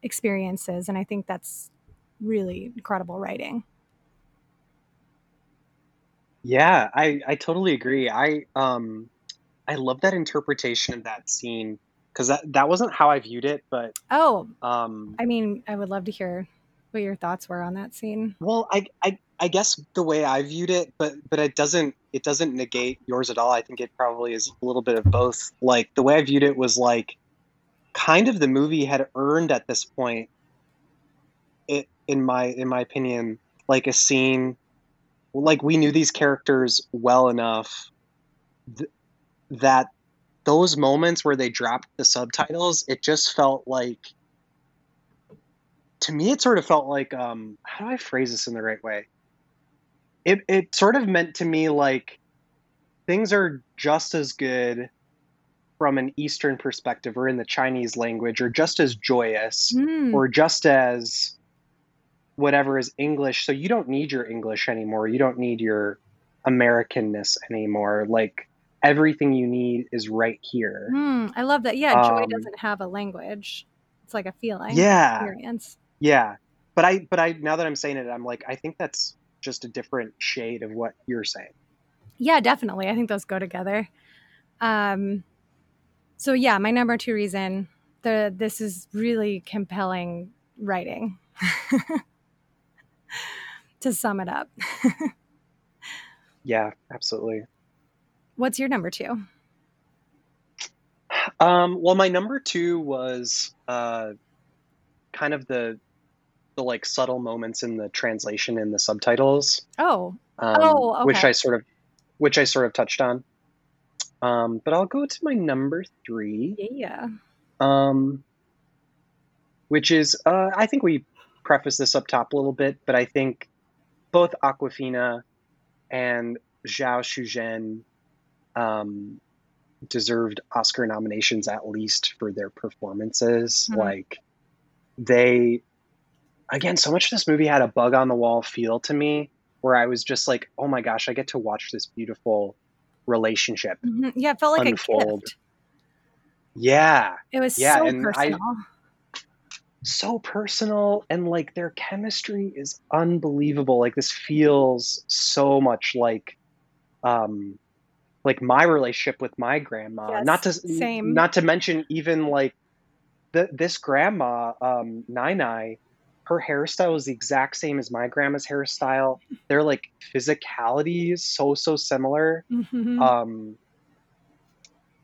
experiences and i think that's really incredible writing. Yeah, I I totally agree. I um I love that interpretation of that scene because that that wasn't how I viewed it, but oh um i mean i would love to hear what your thoughts were on that scene well, I I I guess the way I viewed it, but but it doesn't it doesn't negate yours at all. I think it probably is a little bit of both. Like the way I viewed it was like kind of the movie had earned at this point it in my in my opinion like a scene like we knew these characters well enough th- that those moments where they dropped the subtitles it just felt like to me it sort of felt like um how do i phrase this in the right way it it sort of meant to me like things are just as good from an eastern perspective or in the chinese language or just as joyous Hmm. or just as whatever is English. So you don't need your English anymore. You don't need your Americanness anymore. Like everything you need is right here. Hmm, i love that yeah joy Um, doesn't have a language it's like a feeling Yeah. experience Yeah. But I but I now that I'm saying it, I'm like I think that's just a different shade of what you're saying. Yeah, definitely. I think those go together. Um, so yeah, my number two reason the this is really compelling writing. to sum it up, Yeah, absolutely. What's your number two? Um, well, my number two was uh, kind of the the like subtle moments in the translation and the subtitles. Oh, um, Oh, which. I sort of, which I sort of touched on. Um, but I'll go to my number three, yeah. um, which is uh, I think we preface this up top a little bit, but I think both Awkwafina and Zhao Shuzhen um, deserved Oscar nominations at least for their performances. Mhm. Like they, again, so much of this movie had a bug on the wall feel to me, where I was just like, oh my gosh, I get to watch this beautiful relationship. Mhm. Yeah, it felt like Unfold. a gift. Yeah, It was Yeah, so and I- personal. so personal and like their chemistry is unbelievable. Like this feels so much like um like my relationship with my grandma. Yes, not to same. not to mention even like the this grandma, um, Nai Nai, her hairstyle is the exact same as my grandma's hairstyle. They're like physicality is so so similar. Mhm. Um,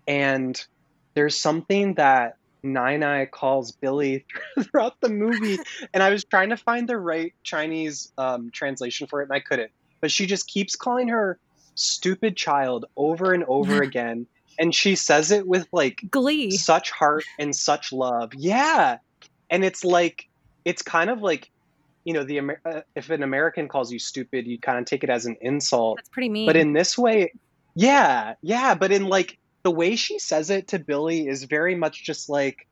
and there's something that Nai Nai calls Billy throughout the movie, and I was trying to find the right Chinese um, translation for it, and I couldn't. But she just keeps calling her stupid child over and over again, and she says it with like Glee. such heart and such love. Yeah, and it's like it's kind of like you know the Amer- uh, if an American calls you stupid, you kind of take it as an insult. That's pretty mean. But in this way, yeah, yeah. But in like the way she says it to Billy is very much just like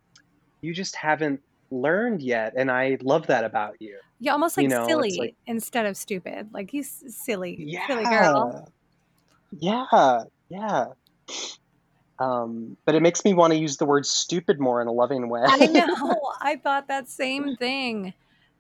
you just haven't learned yet, and I love that about you. yeah, almost like you know, silly like- instead of stupid. Like he's silly, Yeah, silly girl. Yeah, yeah. Um, but it makes me want to use the word stupid more in a loving way. I know. I thought that same thing.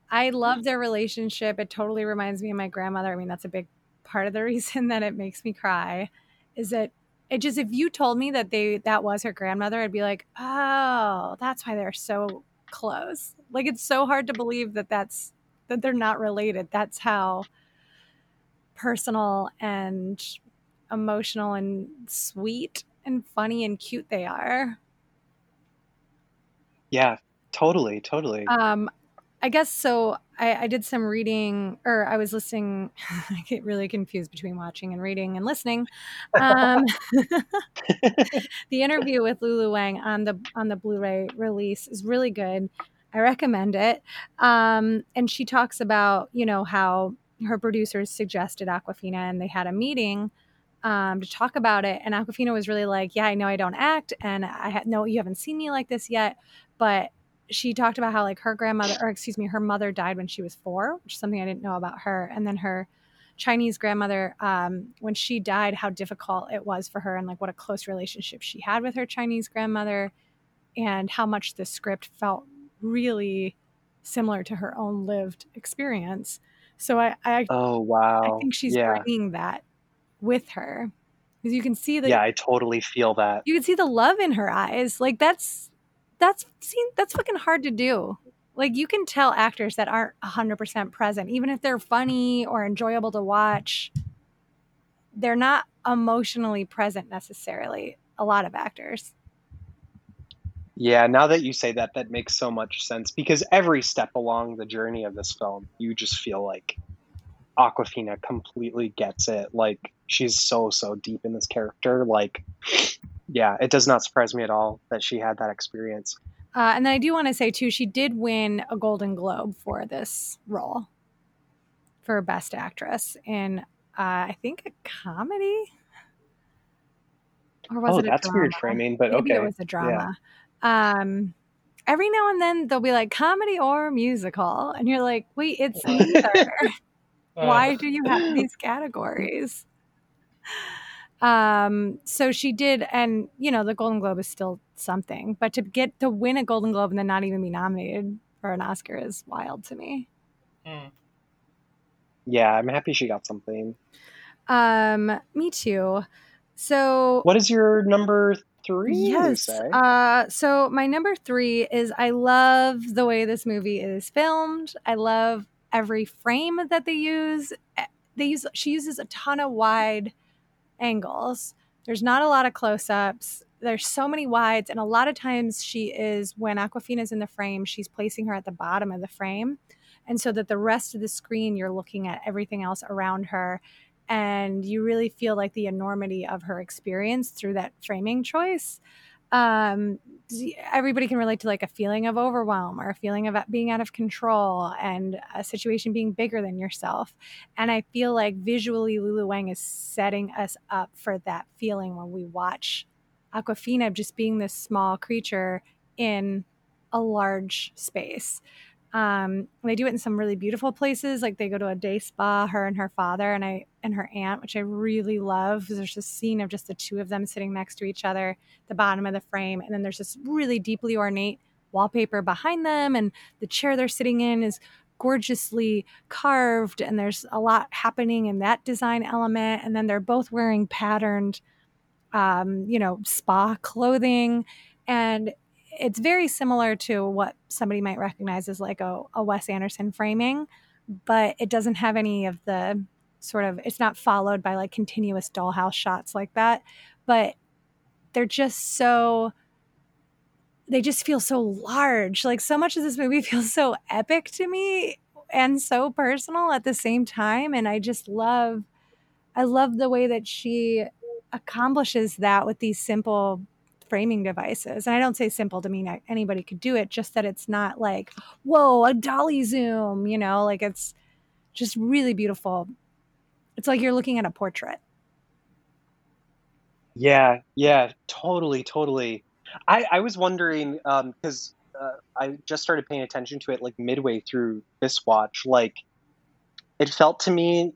I love their relationship. It totally reminds me of my grandmother. I mean, that's a big part of the reason that it makes me cry. Is that it just if you told me that they that was her grandmother, I'd be like, "Oh, that's why they're so close." Like it's so hard to believe that that's that they're not related. That's how personal and emotional and sweet and funny and cute they are. yeah, totally, totally. Um, I guess so. I, I did some reading, or I was listening. I get really confused between watching and reading and listening. Um, the interview with Lulu Wang on the on the Blu-ray release is really good. I recommend it. Um, and she talks about you know how her producers suggested Awkwafina, and they had a meeting um, to talk about it. And Awkwafina was really like, "Yeah, I know I don't act, and I had no, you haven't seen me like this yet, but." she talked about how like her grandmother or excuse me her mother died when she was four which is something i didn't know about her and then her chinese grandmother um, when she died how difficult it was for her and like what a close relationship she had with her chinese grandmother and how much the script felt really similar to her own lived experience so i i, oh wow. I think she's yeah, bringing that with her because you can see that yeah. I totally feel that. you can see the love in her eyes. Like that's that's seen that's fucking hard to do. Like you can tell actors that aren't 100% present even if they're funny or enjoyable to watch. They're not emotionally present necessarily. A lot of actors. Yeah, now that you say that, that makes so much sense because every step along the journey of this film, you just feel like Awkwafina completely gets it. Like she's so so deep in this character. Like, yeah, it does not surprise me at all that she had that experience. Uh, and then I do want to say too, she did win a Golden Globe for this role for Best Actress in, uh, I think, a comedy. Or was oh, it a that's weird drama? framing, but Maybe okay. it was a drama. Um, every now and then they'll be like comedy or musical, and you're like, wait, it's neither. Uh, Why do you have these categories? Um, so she did, and you know, the Golden Globe is still something, but to get to win a Golden Globe and then not even be nominated for an Oscar is wild to me. mm. Yeah, I'm happy she got something. Um, me too. So What is your number three? Yes. Uh, so my number three is I love the way this movie is filmed. I love every frame that they use. Eh, They use she uses a ton of wide angles. There's not a lot of close-ups. There's so many wides, and a lot of times she is when Awkwafina's in the frame, she's placing her at the bottom of the frame, and so that the rest of the screen you're looking at everything else around her and you really feel like the enormity of her experience through that framing choice um everybody can relate to like a feeling of overwhelm or a feeling of being out of control and a situation being bigger than yourself. And i feel like visually lulu wang is setting us up for that feeling when we watch awkwafina just being this small creature in a large space um, they do it in some really beautiful places. Like they go to a day spa, her and her father, and I and her aunt, which I really love. There's this scene of just the two of them sitting next to each other, the bottom of the frame, and then there's this really deeply ornate wallpaper behind them, and the chair they're sitting in is gorgeously carved, and there's a lot happening in that design element. And then they're both wearing patterned um, you know, spa clothing. And it's very similar to what somebody might recognize as like a, a Wes Anderson framing, but it doesn't have any of the sort of, it's not followed by like continuous dollhouse shots like that. But they're just so they just feel so large. Like so much of this movie feels so epic to me and so personal at the same time. And I just love, I love the way that she accomplishes that with these simple framing devices. And I don't say simple to mean anybody could do it, just that it's not like, whoa, a dolly zoom, you know, like it's just really beautiful. It's like you're looking at a portrait. Yeah, yeah, totally, totally. I, I was wondering because um, uh, I just started paying attention to it like midway through this watch. Like, it felt to me,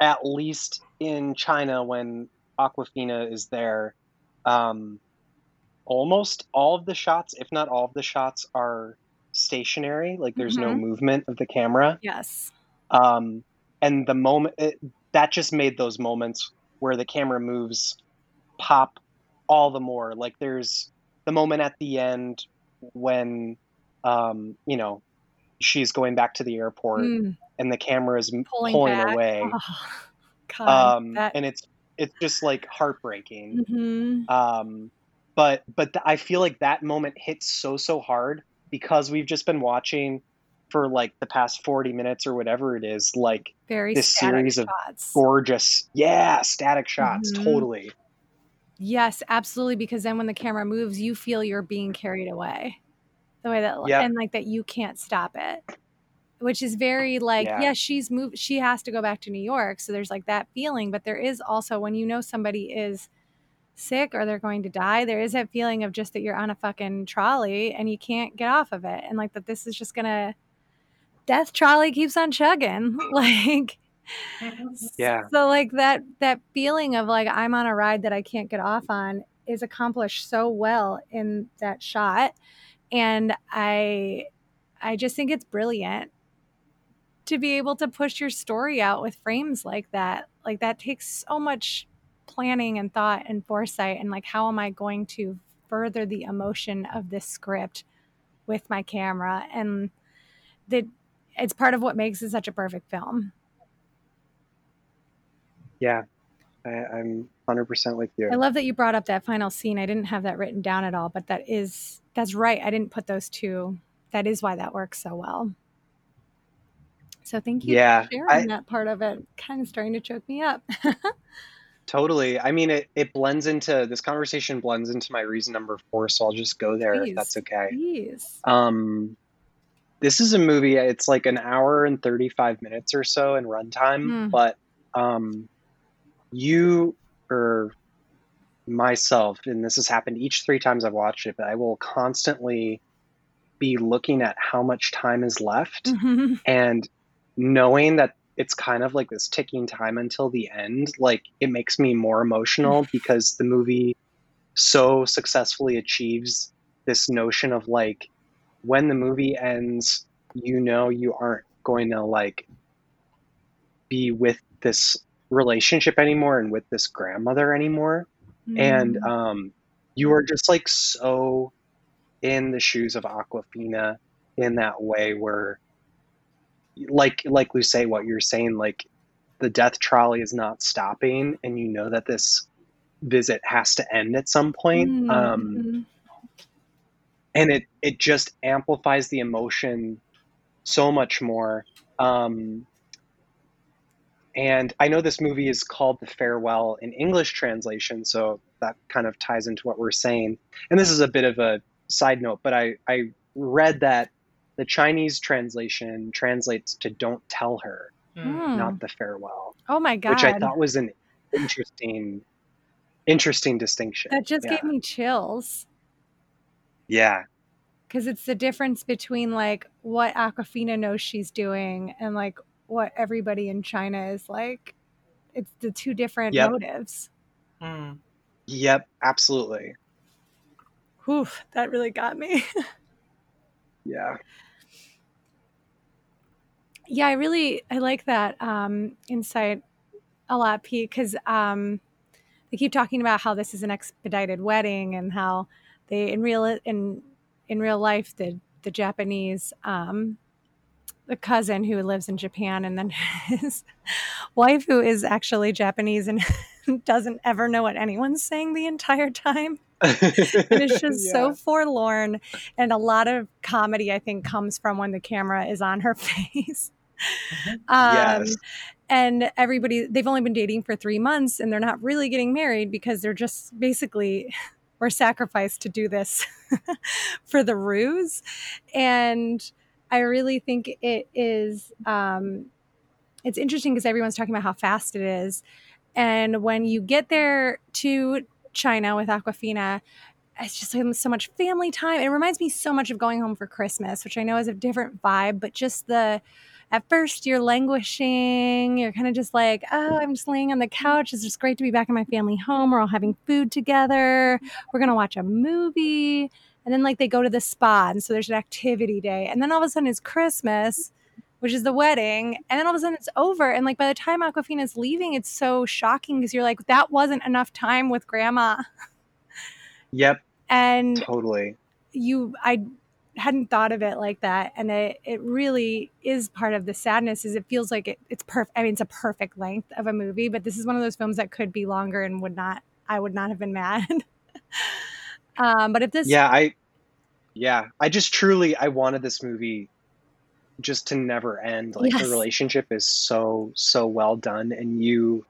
at least in China when Awkwafina is there, um, almost all of the shots, if not all of the shots, are stationary. Like, there's mm-hmm. no movement of the camera. Yes. Um, and the moment it, that just made those moments where the camera moves pop all the more. Like there's the moment at the end when, um, you know, she's going back to the airport mm. and the camera is pulling, pulling away. Oh, God, um, that... and it's it's just like heartbreaking. Mm-hmm. Um, but but th- I feel like that moment hits so so hard because we've just been watching for like the past 40 minutes or whatever it is like Very this series shots. of gorgeous yeah static shots mm-hmm. totally Yes, absolutely. Because then when the camera moves, you feel you're being carried away. The way that, yep. and like that you can't stop it, which is very like, yeah. yeah, she's moved, she has to go back to New York. So there's like that feeling. But there is also when you know somebody is sick or they're going to die, there is that feeling of just that you're on a fucking trolley and you can't get off of it. And like that this is just to, death trolley keeps on chugging. like, yeah. So like that that feeling of like I'm on a ride that I can't get off on is accomplished so well in that shot and I I just think it's brilliant to be able to push your story out with frames like that. Like that takes so much planning and thought and foresight and like how am I going to further the emotion of this script with my camera and that it's part of what makes it such a perfect film. Yeah, I, I'm 100% with you. I love that you brought up that final scene. I didn't have that written down at all, but that is that's right. I didn't put those two. That is why that works so well. So thank you yeah, for sharing I, that part of it. Kind of starting to choke me up. totally. I mean, it, it blends into this conversation blends into my reason number four. So I'll just go there please, if that's okay. Please. Um, this is a movie. It's like an hour and 35 minutes or so in runtime, mm. but um, you or myself, and this has happened each three times I've watched it, but I will constantly be looking at how much time is left mm-hmm. and knowing that it's kind of like this ticking time until the end, like it makes me more emotional because the movie so successfully achieves this notion of like when the movie ends, you know you aren't going to like be with this relationship anymore and with this grandmother anymore. Mm. And um, you are just like so in the shoes of Awkwafina in that way where like like Lucé, what you're saying, like the death trolley is not stopping and you know that this visit has to end at some point. Mm. Um, and it it just amplifies the emotion so much more. Um, and I know this movie is called The Farewell in English translation, so that kind of ties into what we're saying. And this is a bit of a side note, but I, I read that the Chinese translation translates to Don't Tell Her, mm. not The Farewell. Oh my God. Which I thought was an interesting, interesting distinction. That just yeah. gave me chills. Yeah. Because it's the difference between like what Awkwafina knows she's doing and like what everybody in China is like. It's the two different yep. motives. Mm. Yep, absolutely. Whew, that really got me. yeah. Yeah, I really I like that um, insight a lot, Pete, because um, they keep talking about how this is an expedited wedding and how they in real in in real life the the Japanese um, the cousin who lives in Japan and then his wife who is actually Japanese and doesn't ever know what anyone's saying the entire time. and it's just yeah. so forlorn and a lot of comedy i think comes from when the camera is on her face. Um, yes. and everybody they've only been dating for three months and they're not really getting married because they're just basically were sacrificed to do this for the ruse and I really think it is. Um, it's interesting because everyone's talking about how fast it is, and when you get there to China with Awkwafina, it's just like so much family time. It reminds me so much of going home for Christmas, which I know is a different vibe, but just the at first you're languishing, you're kind of just like, oh, I'm just laying on the couch. It's just great to be back in my family home. We're all having food together. We're gonna watch a movie and then like they go to the spa and so there's an activity day and then all of a sudden it's christmas which is the wedding and then all of a sudden it's over and like by the time Awkwafina is leaving it's so shocking because you're like that wasn't enough time with grandma yep and totally you i hadn't thought of it like that and it, it really is part of the sadness is it feels like it, it's perfect i mean it's a perfect length of a movie but this is one of those films that could be longer and would not i would not have been mad um, but if this, yeah, I, yeah, I just truly I wanted this movie just to never end. Like yes. the relationship is so so well done, and you,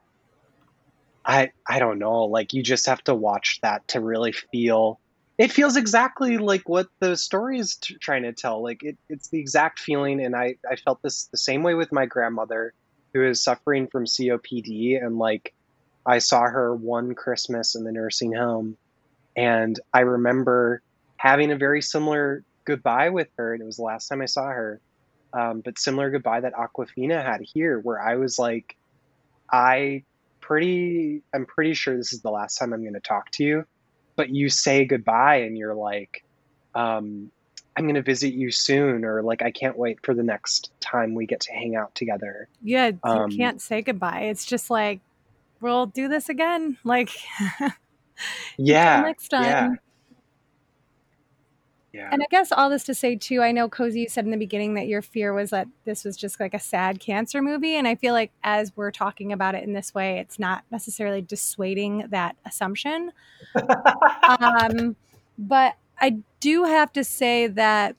I I don't know, like you just have to watch that to really feel. It feels exactly like what the story is t- trying to tell. Like it, it's the exact feeling, and I I felt this the same way with my grandmother, who is suffering from COPD, and like I saw her one Christmas in the nursing home and I remember having a very similar goodbye with her, and it was the last time I saw her. Um, but similar goodbye that Awkwafina had here, where I was like, I pretty, I'm pretty sure this is the last time I'm going to talk to you. But you say goodbye, and you're like, um, I'm going to visit you soon, or like, I can't wait for the next time we get to hang out together. Yeah, um, you can't say goodbye. It's just like, we'll do this again. Like, yeah. next time. Yeah. Yeah. And I guess all this to say too, I know Cozi you said in the beginning that your fear was that this was just like a sad cancer movie. And I feel like as we're talking about it in this way, it's not necessarily dissuading that assumption. um, but I do have to say that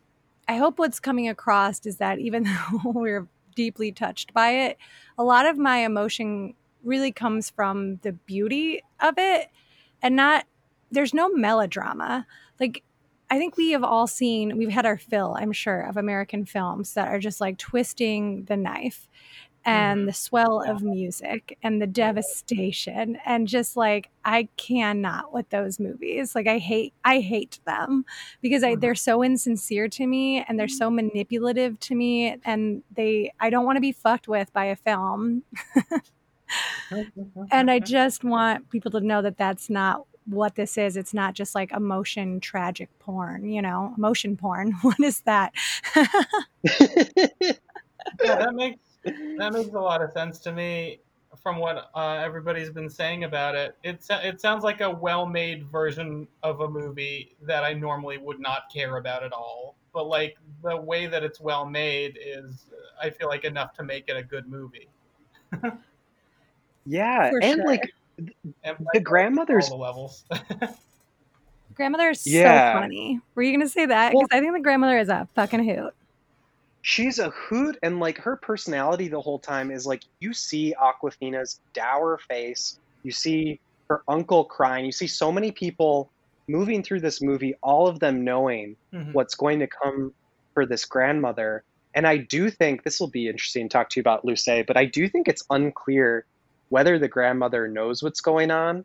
I hope what's coming across is that even though we're deeply touched by it, a lot of my emotion really comes from the beauty of it and not there's no melodrama. Like I think we have all seen, we've had our fill, I'm sure, of American films that are just like twisting the knife and mm-hmm. the swell of music and the devastation and just like I cannot with those movies. Like I hate I hate them because I, they're mm-hmm. so insincere to me and they're so manipulative to me and they I don't want to be fucked with by a film. and I just want people to know that that's not what this is. It's not just like emotion tragic porn, you know, emotion porn. What is that? yeah, that makes that makes a lot of sense to me from what uh, everybody's been saying about it. It it sounds like a well-made version of a movie that I normally would not care about at all. But like the way that it's well made is, I feel like enough to make it a good movie. Yeah, For and sure. like the grandmother's the levels. grandmother is yeah. so funny. Were you gonna say that? Because well, I think the grandmother is a fucking hoot. She's a hoot, and like her personality the whole time is like you see Awkwafina's dour face, you see her uncle crying, you see so many people moving through this movie, all of them knowing mm-hmm. what's going to come for this grandmother. And I do think this will be interesting to talk to you about Lucé, but I do think it's unclear whether the grandmother knows what's going on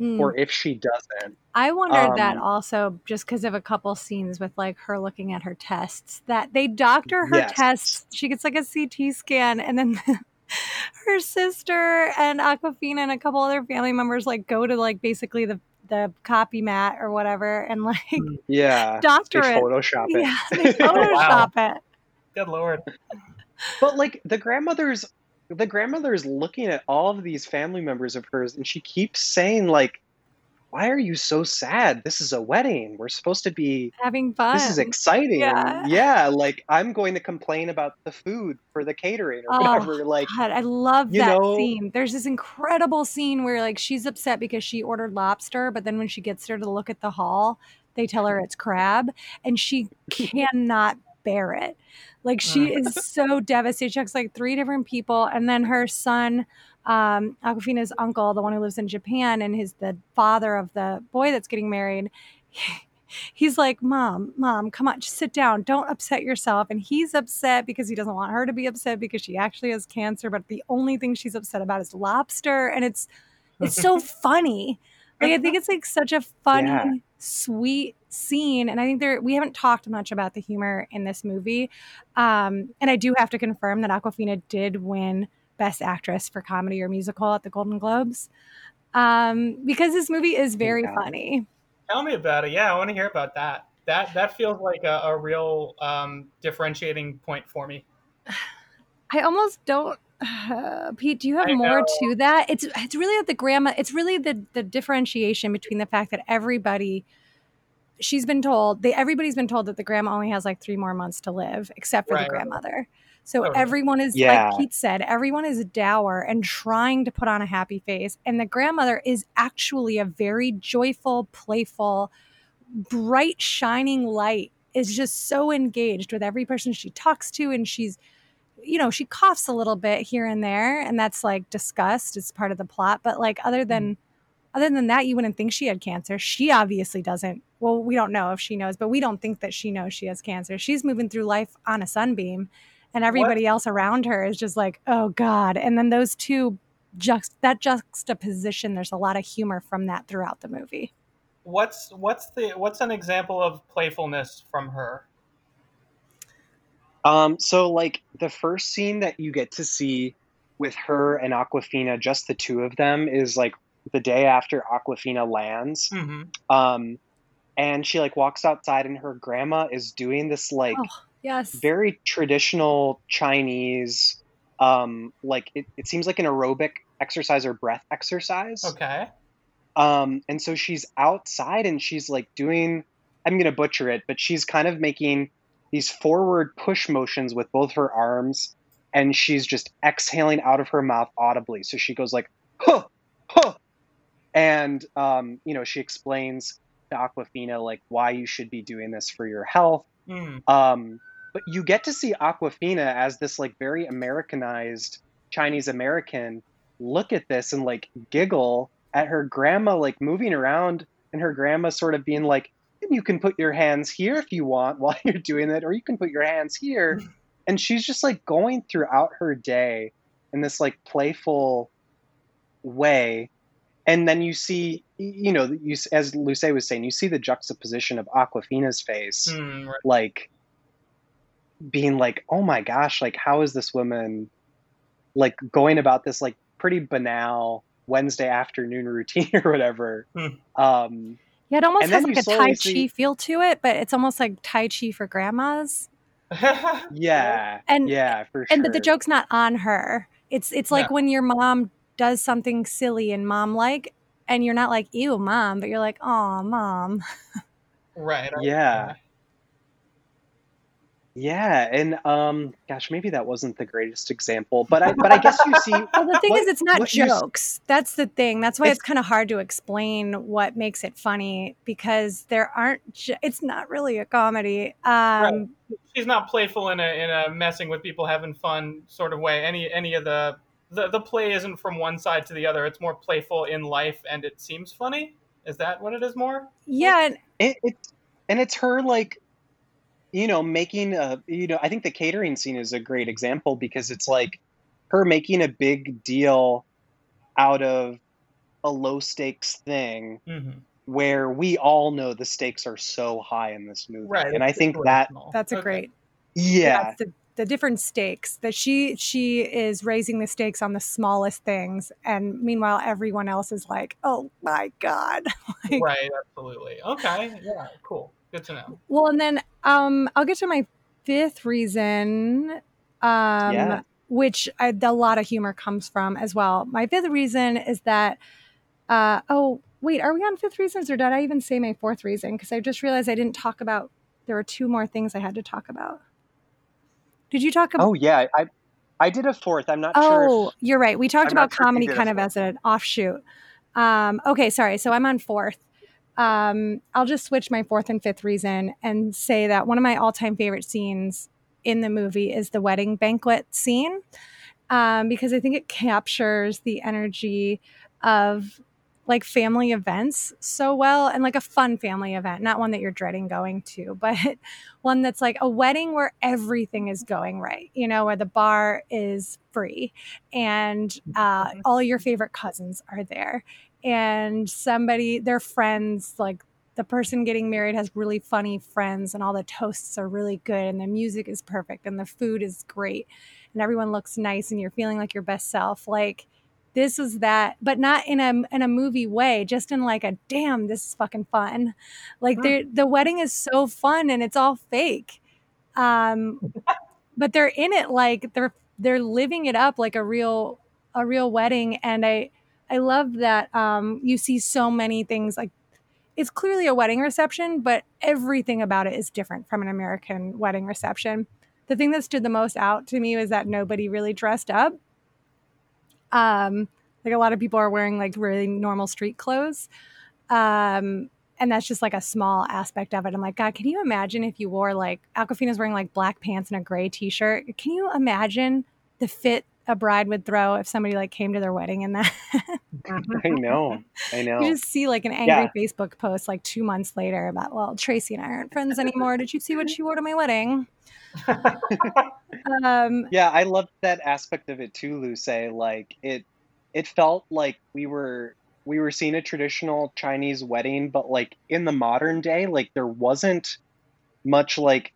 mm. or if she doesn't. I wondered um, that also just because of a couple scenes with like her looking at her tests that they doctor her yes. tests. She gets like a CT scan and then her sister and Awkwafina and a couple other family members like go to like basically the the copy mat or whatever and like hmm. yeah doctor it photoshop it yeah they photoshop wow. it good lord but like the grandmother's the grandmother is looking at all of these family members of hers and she keeps saying like why are you so sad this is a wedding we're supposed to be Having fun. this is exciting Yeah. yeah like i'm going to complain about the food for the catering or Oh, whatever like God, I love that know- scene. There's this incredible scene where like she's upset because she ordered lobster, but then when she gets there to look at the hall, they tell her it's crab, and she cannot bear it. Like she is so devastated. She has like three different people, and then her son, um, Awkwafina's uncle, the one who lives in Japan, and his the father of the boy that's getting married. He's like, Mom, Mom, come on, just sit down. Don't upset yourself. And he's upset because he doesn't want her to be upset because she actually has cancer. But the only thing she's upset about is lobster. And it's it's so funny. Like I think it's like such a funny, Yeah. sweet scene. And I think there we haven't talked much about the humor in this movie. Um, and I do have to confirm that Awkwafina did win Best Actress for Comedy or Musical at the Golden Globes. Um, because this movie is very Yeah. funny. Tell me about it. Yeah, I want to hear about that. That that feels like a, a real um, differentiating point for me. I almost don't. Uh, Pete, do you have I more know. to that? It's it's really at the grandma. It's really the the differentiation between the fact that everybody, she's been told, they everybody's been told that the grandma only has like three more months to live, except for Right, the grandmother. So Totally. everyone is Yeah. like Pete said, everyone is dour and trying to put on a happy face, and the grandmother is actually a very joyful, playful, bright, shining light. Is just so engaged with every person she talks to, and she's you know, she coughs a little bit here and there, and that's like discussed as part of the plot. But like other than mm. other than that, you wouldn't think she had cancer. She obviously doesn't. Well, we don't know if she knows, but we don't think that she knows she has cancer. She's moving through life on a sunbeam, and everybody else around her is just like, oh God. And then those two just that juxtaposition, there's a lot of humor from that throughout the movie. What's what's the what's an example of playfulness from her? Um, so like the first scene that you get to see with her and Awkwafina, just the two of them, is like the day after Awkwafina lands. hmm Um, and she like walks outside and her grandma is doing this like Oh, Yes. very traditional Chinese, um, like it, it seems like an aerobic exercise or breath exercise. Okay. Um, and so she's outside and she's like doing, I'm going to butcher it, but she's kind of making these forward push motions with both her arms and she's just exhaling out of her mouth audibly. So she goes like, huh, huh. And, um, you know, she explains to Awkwafina like why you should be doing this for your health. Mm. Um, but you get to see Awkwafina as this like very Americanized Chinese American look at this and like giggle at her grandma like moving around and her grandma sort of being like, you can put your hands here if you want while you're doing it, or you can put your hands here. And she's just like going throughout her day in this like playful way. And then you see, you know, you as Lucé was saying, you see the juxtaposition of Awkwafina's face Mm, right. like being like oh my gosh like how is this woman like going about this like pretty banal wednesday afternoon routine or whatever Hmm. um yeah, it almost has like a Tai slowly Chi see- feel to it, but it's almost like Tai Chi for grandmas. yeah And yeah for sure and but the joke's not on her. It's it's like No. when your mom does something silly and mom like, and you're not like ew mom, but you're like oh mom. right. Yeah. Yeah and um gosh maybe that wasn't the greatest example but i but i guess you see Well, the thing What- is, it's not what you jokes. That's the thing. That's why it's, It's- kind of hard to explain what makes it funny because there aren't. Ju- it's not really a comedy. Um, She's not playful in a in a messing with people, having fun sort of way. Any any of the the the play isn't from one side to the other. It's more playful in life, and it seems funny. Is that what it is more? Yeah, and it, it and it's her like you know making a you know i think the catering scene is a great example because it's like her making a big deal out of a low stakes thing Mm-hmm. where we all know the stakes are so high in this movie Right. and i think that that's a Okay. great. yeah That's the the different stakes that she she is raising the stakes on the smallest things, and meanwhile everyone else is like, oh my god. Like, Right. Absolutely. Okay. Yeah. Cool. Good to know. Well, and then um, I'll get to my fifth reason. Um, Yeah. which I, a lot of humor comes from as well. My fifth reason is that, uh, oh, wait, are we on fifth reasons or did I even say my fourth reason? Because I just realized I didn't talk about, there were two more things I had to talk about. Did you talk about? Oh, yeah. I, I did a fourth. I'm not oh, sure. Oh, you're right. We talked I'm about not sure comedy kind of as an offshoot. Um, okay, sorry. So I'm on fourth. Um, I'll just switch my fourth and fifth reason and say that one of my all time favorite scenes in the movie is the wedding banquet scene um, because I think it captures the energy of like family events so well and like a fun family event, not one that you're dreading going to, but one that's like a wedding where everything is going right, you know, where the bar is free and uh, all your favorite cousins are there and somebody, their friends, like the person getting married has really funny friends and all the toasts are really good and the music is perfect and the food is great and everyone looks nice and you're feeling like your best self. Like, this is that but not in a in a movie way just in like a damn this is fucking fun like Hmm. the wedding is so fun and it's all fake um but they're in it like they're they're living it up like a real a real wedding and i i love that um you see so many things like it's clearly a wedding reception but everything about it is different from an american wedding reception. The thing that stood the most out to me was that nobody really dressed up. Um like a lot of people are wearing like really normal street clothes. Um and that's just like a small aspect of it. I'm like god can you imagine if you wore like awkwafina's wearing like black pants and a gray t-shirt? Can you imagine the fit a bride would throw if somebody like came to their wedding in that I know. I know. you just see like an angry facebook post like two months later about well tracy and i aren't friends anymore did you see what she wore to my wedding um Yeah, I loved that aspect of it too, Lucé. Like it it felt like we were we were seeing a traditional Chinese wedding, but like in the modern day, like there wasn't much like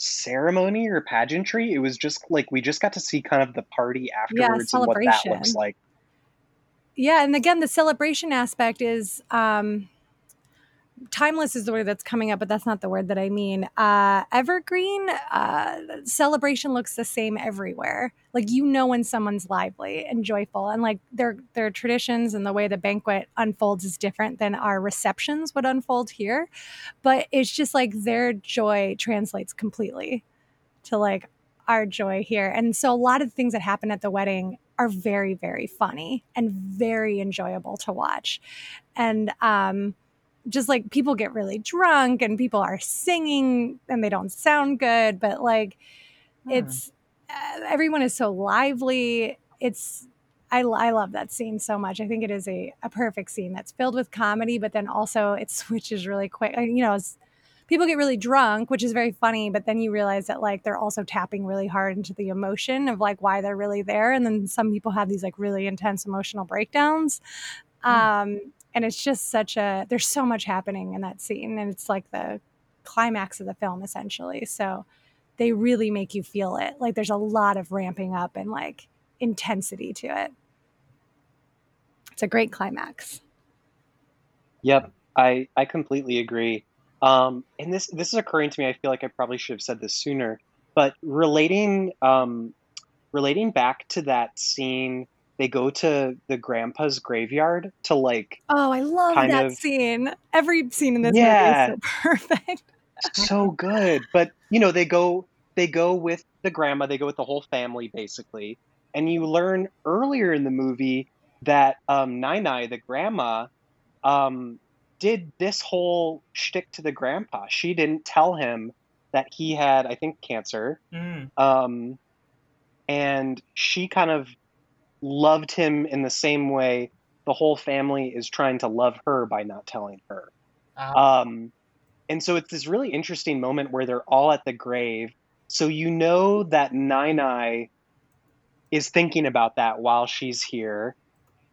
ceremony or pageantry. It was just like we just got to see kind of the party afterwards and what that looks like. yeah and again the celebration aspect is um timeless is the word that's coming up but that's not the word that i mean. Uh evergreen uh celebration looks the same everywhere. Like you know when someone's lively and joyful and like their their traditions and the way the banquet unfolds is different than our receptions would unfold here. But it's just like their joy translates completely to like our joy here. And so a lot of things that happen at the wedding are very very funny and very enjoyable to watch. And um just like people get really drunk and people are singing and they don't sound good but like it's uh, everyone is so lively. It's I, I love that scene so much. I think it is a, a perfect scene that's filled with comedy but then also it switches really quick. You know it's, people get really drunk which is very funny but then you realize that like they're also tapping really hard into the emotion of like why they're really there and then some people have these like really intense emotional breakdowns. Um and it's just such a there's so much happening in that scene and it's like the climax of the film essentially so they really make you feel it like there's a lot of ramping up and like intensity to it it's a great climax Yep, I I completely agree. Um, and this this is occurring to me. I feel like I probably should have said this sooner, but relating um, relating back to that scene, they go to the grandpa's graveyard to like oh i love Kind that of- scene every scene in this Yeah. movie is so perfect so good. But you know, they go they go with the grandma, they go with the whole family basically. And you learn earlier in the movie that um Nai Nai, the grandma, um did this whole shtick to the grandpa. She didn't tell him that he had, I think, cancer. Mm. Um and she kind of loved him in the same way the whole family is trying to love her by not telling her. Ah. Um, and so it's this really interesting moment where they're all at the grave. So you know that Nai Nai is thinking about that while she's here.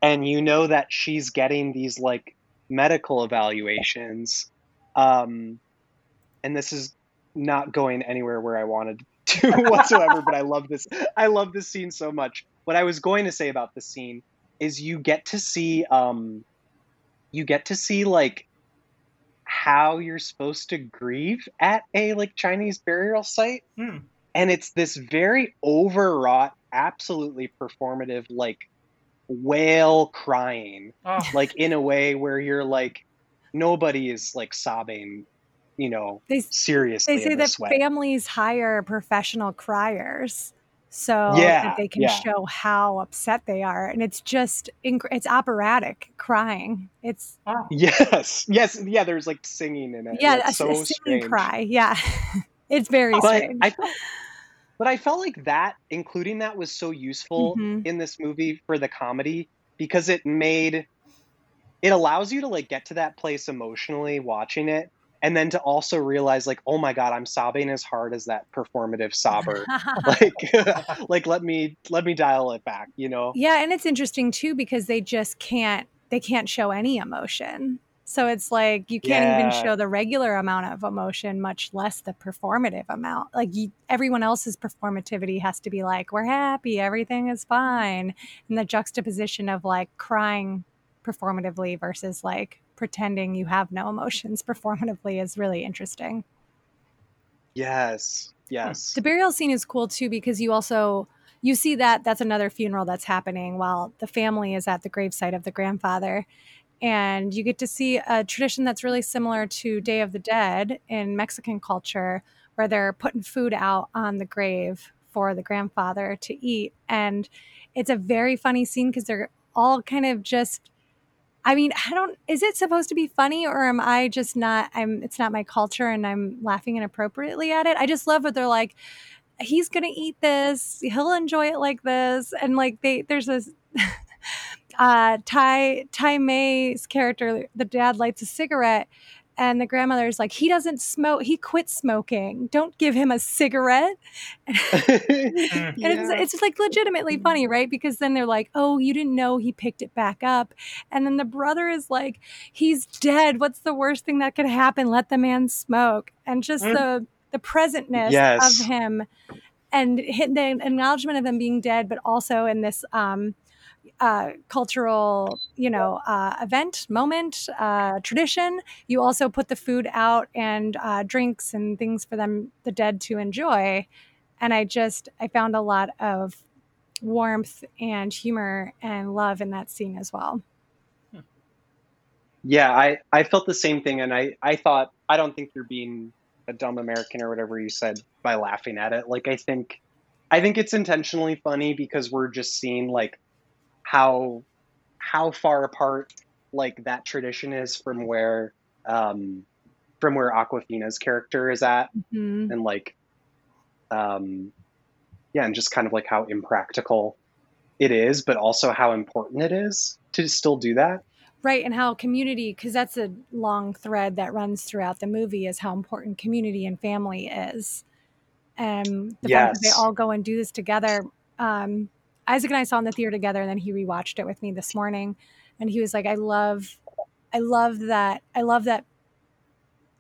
And you know that she's getting these like medical evaluations. Um, and this is not going anywhere where I wanted to whatsoever, but I love this. I love this scene so much. What I was going to say about this scene is you get to see um, you get to see like how you're supposed to grieve at a like Chinese burial site Hmm. and it's this very overwrought absolutely performative, like whale crying, Oh, like in a way where you're like, nobody is like sobbing, you know, They seriously they say in that way. families hire professional criers so Yeah, that they can yeah. show how upset they are and it's just inc- it's operatic crying it's wow. Yes, yes, yeah. There's like singing in it. yeah and a, it's a so singing strange. cry yeah it's very But strange I felt, but I felt like that, including that, was so useful Mhm. in this movie for the comedy because it made it allows you to like get to that place emotionally watching it, and then to also realize like, oh my god, I'm sobbing as hard as that performative sobber. like, like let me let me dial it back. You know? yeah and it's interesting too because they just can't they can't show any emotion so it's like you can't even show the regular amount of emotion much less the performative amount like you, everyone else's performativity has to be like we're happy everything is fine and the juxtaposition of like crying performatively versus like pretending you have no emotions performatively is really interesting Yes. Hmm. Yes. the burial scene is cool too because you also you see that that's another funeral that's happening while the family is at the gravesite of the grandfather and you get to see a tradition that's really similar to day of the dead in mexican culture where they're putting food out on the grave for the grandfather to eat and it's a very funny scene because they're all kind of just I mean, I don't is it supposed to be funny or am I just not I'm it's not my culture and I'm laughing inappropriately at it. I just love what they're like he's to eat this. He'll enjoy it like this and like they there's this uh Ty Tzi Ma's character the dad lights a cigarette and the grandmother's like he doesn't smoke he quit smoking don't give him a cigarette and it's, it's like legitimately funny, right? Because then they're like, oh, you didn't know he picked it back up. And then the brother is like, he's dead. What's the worst thing that could happen? Let the man smoke. And just Mm. the, the presentness Yes. of him and the acknowledgement of him being dead, but also in this um, uh, cultural, you know, uh, event, moment, uh, tradition. You also put the food out and uh, drinks and things for them, the dead, to enjoy. And I just, I found a lot of warmth and humor and love in that scene as well. Yeah, I, I felt the same thing, and I, I thought I don't think you're being a dumb American or whatever you said by laughing at it. Like I think I think it's intentionally funny because we're just seeing like how how far apart like that tradition is from where um from where Awkwafina's character is at Mhm. and like um yeah, and just kind of like how impractical it is, but also how important it is to still do that. Right, and how community, because that's a long thread that runs throughout the movie, is how important community and family is. And the fact that they all go and do this together. Um, Isaac and I saw in the theater together, and then he rewatched it with me this morning, and he was like, "I love, I love that, I love that,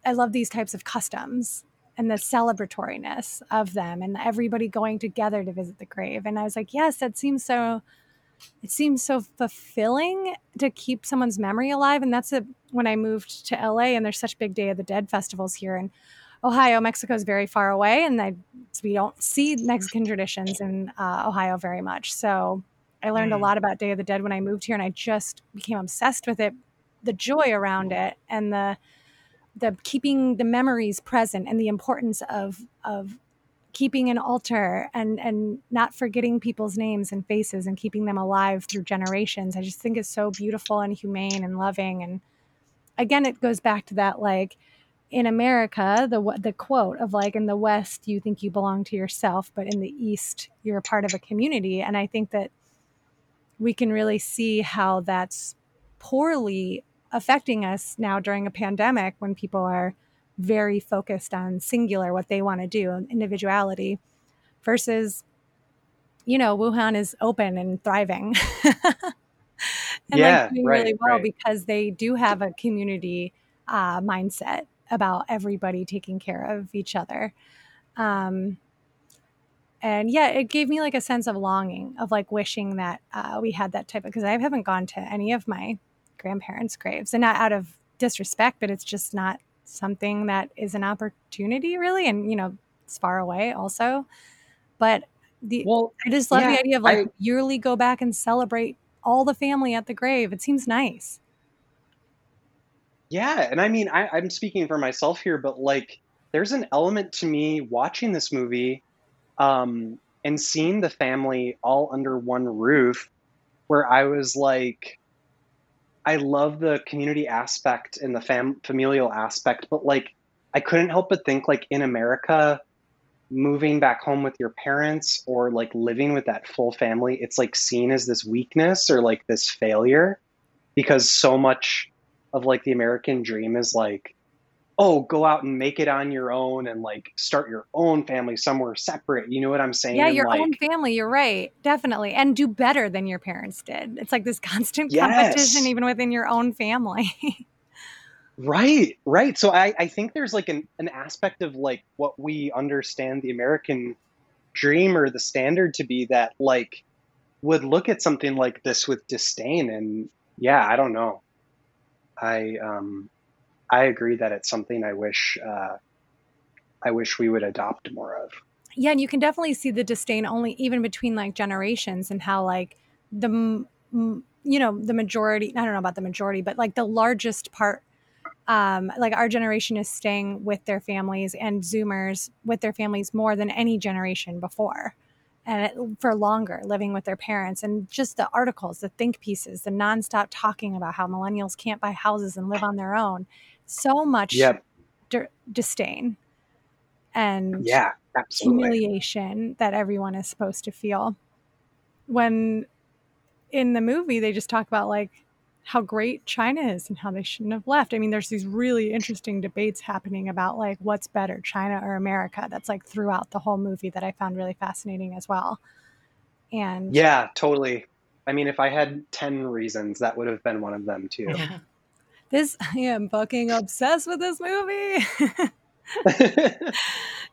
I love these types of customs and the celebratoriness of them, and everybody going together to visit the grave." And I was like, "Yes, that seems so." it seems so fulfilling to keep someone's memory alive and that's a when i moved to la and there's such big day of the dead festivals here in ohio mexico is very far away and I, we don't see mexican traditions in uh, ohio very much so i learned a Mm. lot about day of the dead when i moved here and i just became obsessed with it the joy around it and the the keeping the memories present and the importance of of keeping an altar and and not forgetting people's names and faces and keeping them alive through generations i just think it's so beautiful and humane and loving and again it goes back to that like in america the the quote of like in the west you think you belong to yourself but in the east you're a part of a community. And i think that we can really see how that's poorly affecting us now during a pandemic when people are very focused on singular what they want to do and individuality versus you know wuhan is open and thriving. And Yeah, like doing right, really well right. because they do have a community uh, mindset about everybody taking care of each other um, and yeah it gave me like a sense of longing of like wishing that uh, we had that type of because i haven't gone to any of my grandparents graves and not out of disrespect but it's just not something that is an opportunity really and you know it's far away also but the Well, I just love yeah, the idea of like I yearly go back and celebrate all the family at the grave. It seems nice. Yeah, and I mean, I, I'm speaking for myself here, but like, there's an element to me watching this movie, um, and seeing the family all under one roof, where I was like, I love the community aspect and the fam familial aspect, but like, I couldn't help but think like in America, moving back home with your parents or like living with that full family, it's like seen as this weakness or like this failure because so much of like the American dream is like, oh, go out and make it on your own and like start your own family somewhere separate. You know what I'm saying? Yeah, And your own family, you're right. Definitely. And do better than your parents did. It's like this constant competition yes, even within your own family. right, right. So I, I think there's like an, an aspect of like what we understand the American dream or the standard to be that like would look at something like this with disdain. And yeah, I don't know. I, um, I agree that it's something I wish, uh, I wish we would adopt more of. yeah, and you can definitely see the disdain only even between like generations and how like the you know, the majority, I don't know about the majority, but like the largest part um, like our generation is staying with their families and zoomers with their families more than any generation before and for longer living with their parents and just the articles the think pieces the nonstop talking about how millennials can't buy houses and live on their own so much Yep. d- disdain and Yeah, absolutely. humiliation that everyone is supposed to feel when in the movie they just talk about like how great China is and how they shouldn't have left. I mean, there's these really interesting debates happening about like what's better, China or America. That's like throughout the whole movie that I found really fascinating as well. And Yeah, totally. I mean, if I had 10 reasons, that would have been one of them too. Yeah. this, I am fucking obsessed with this movie.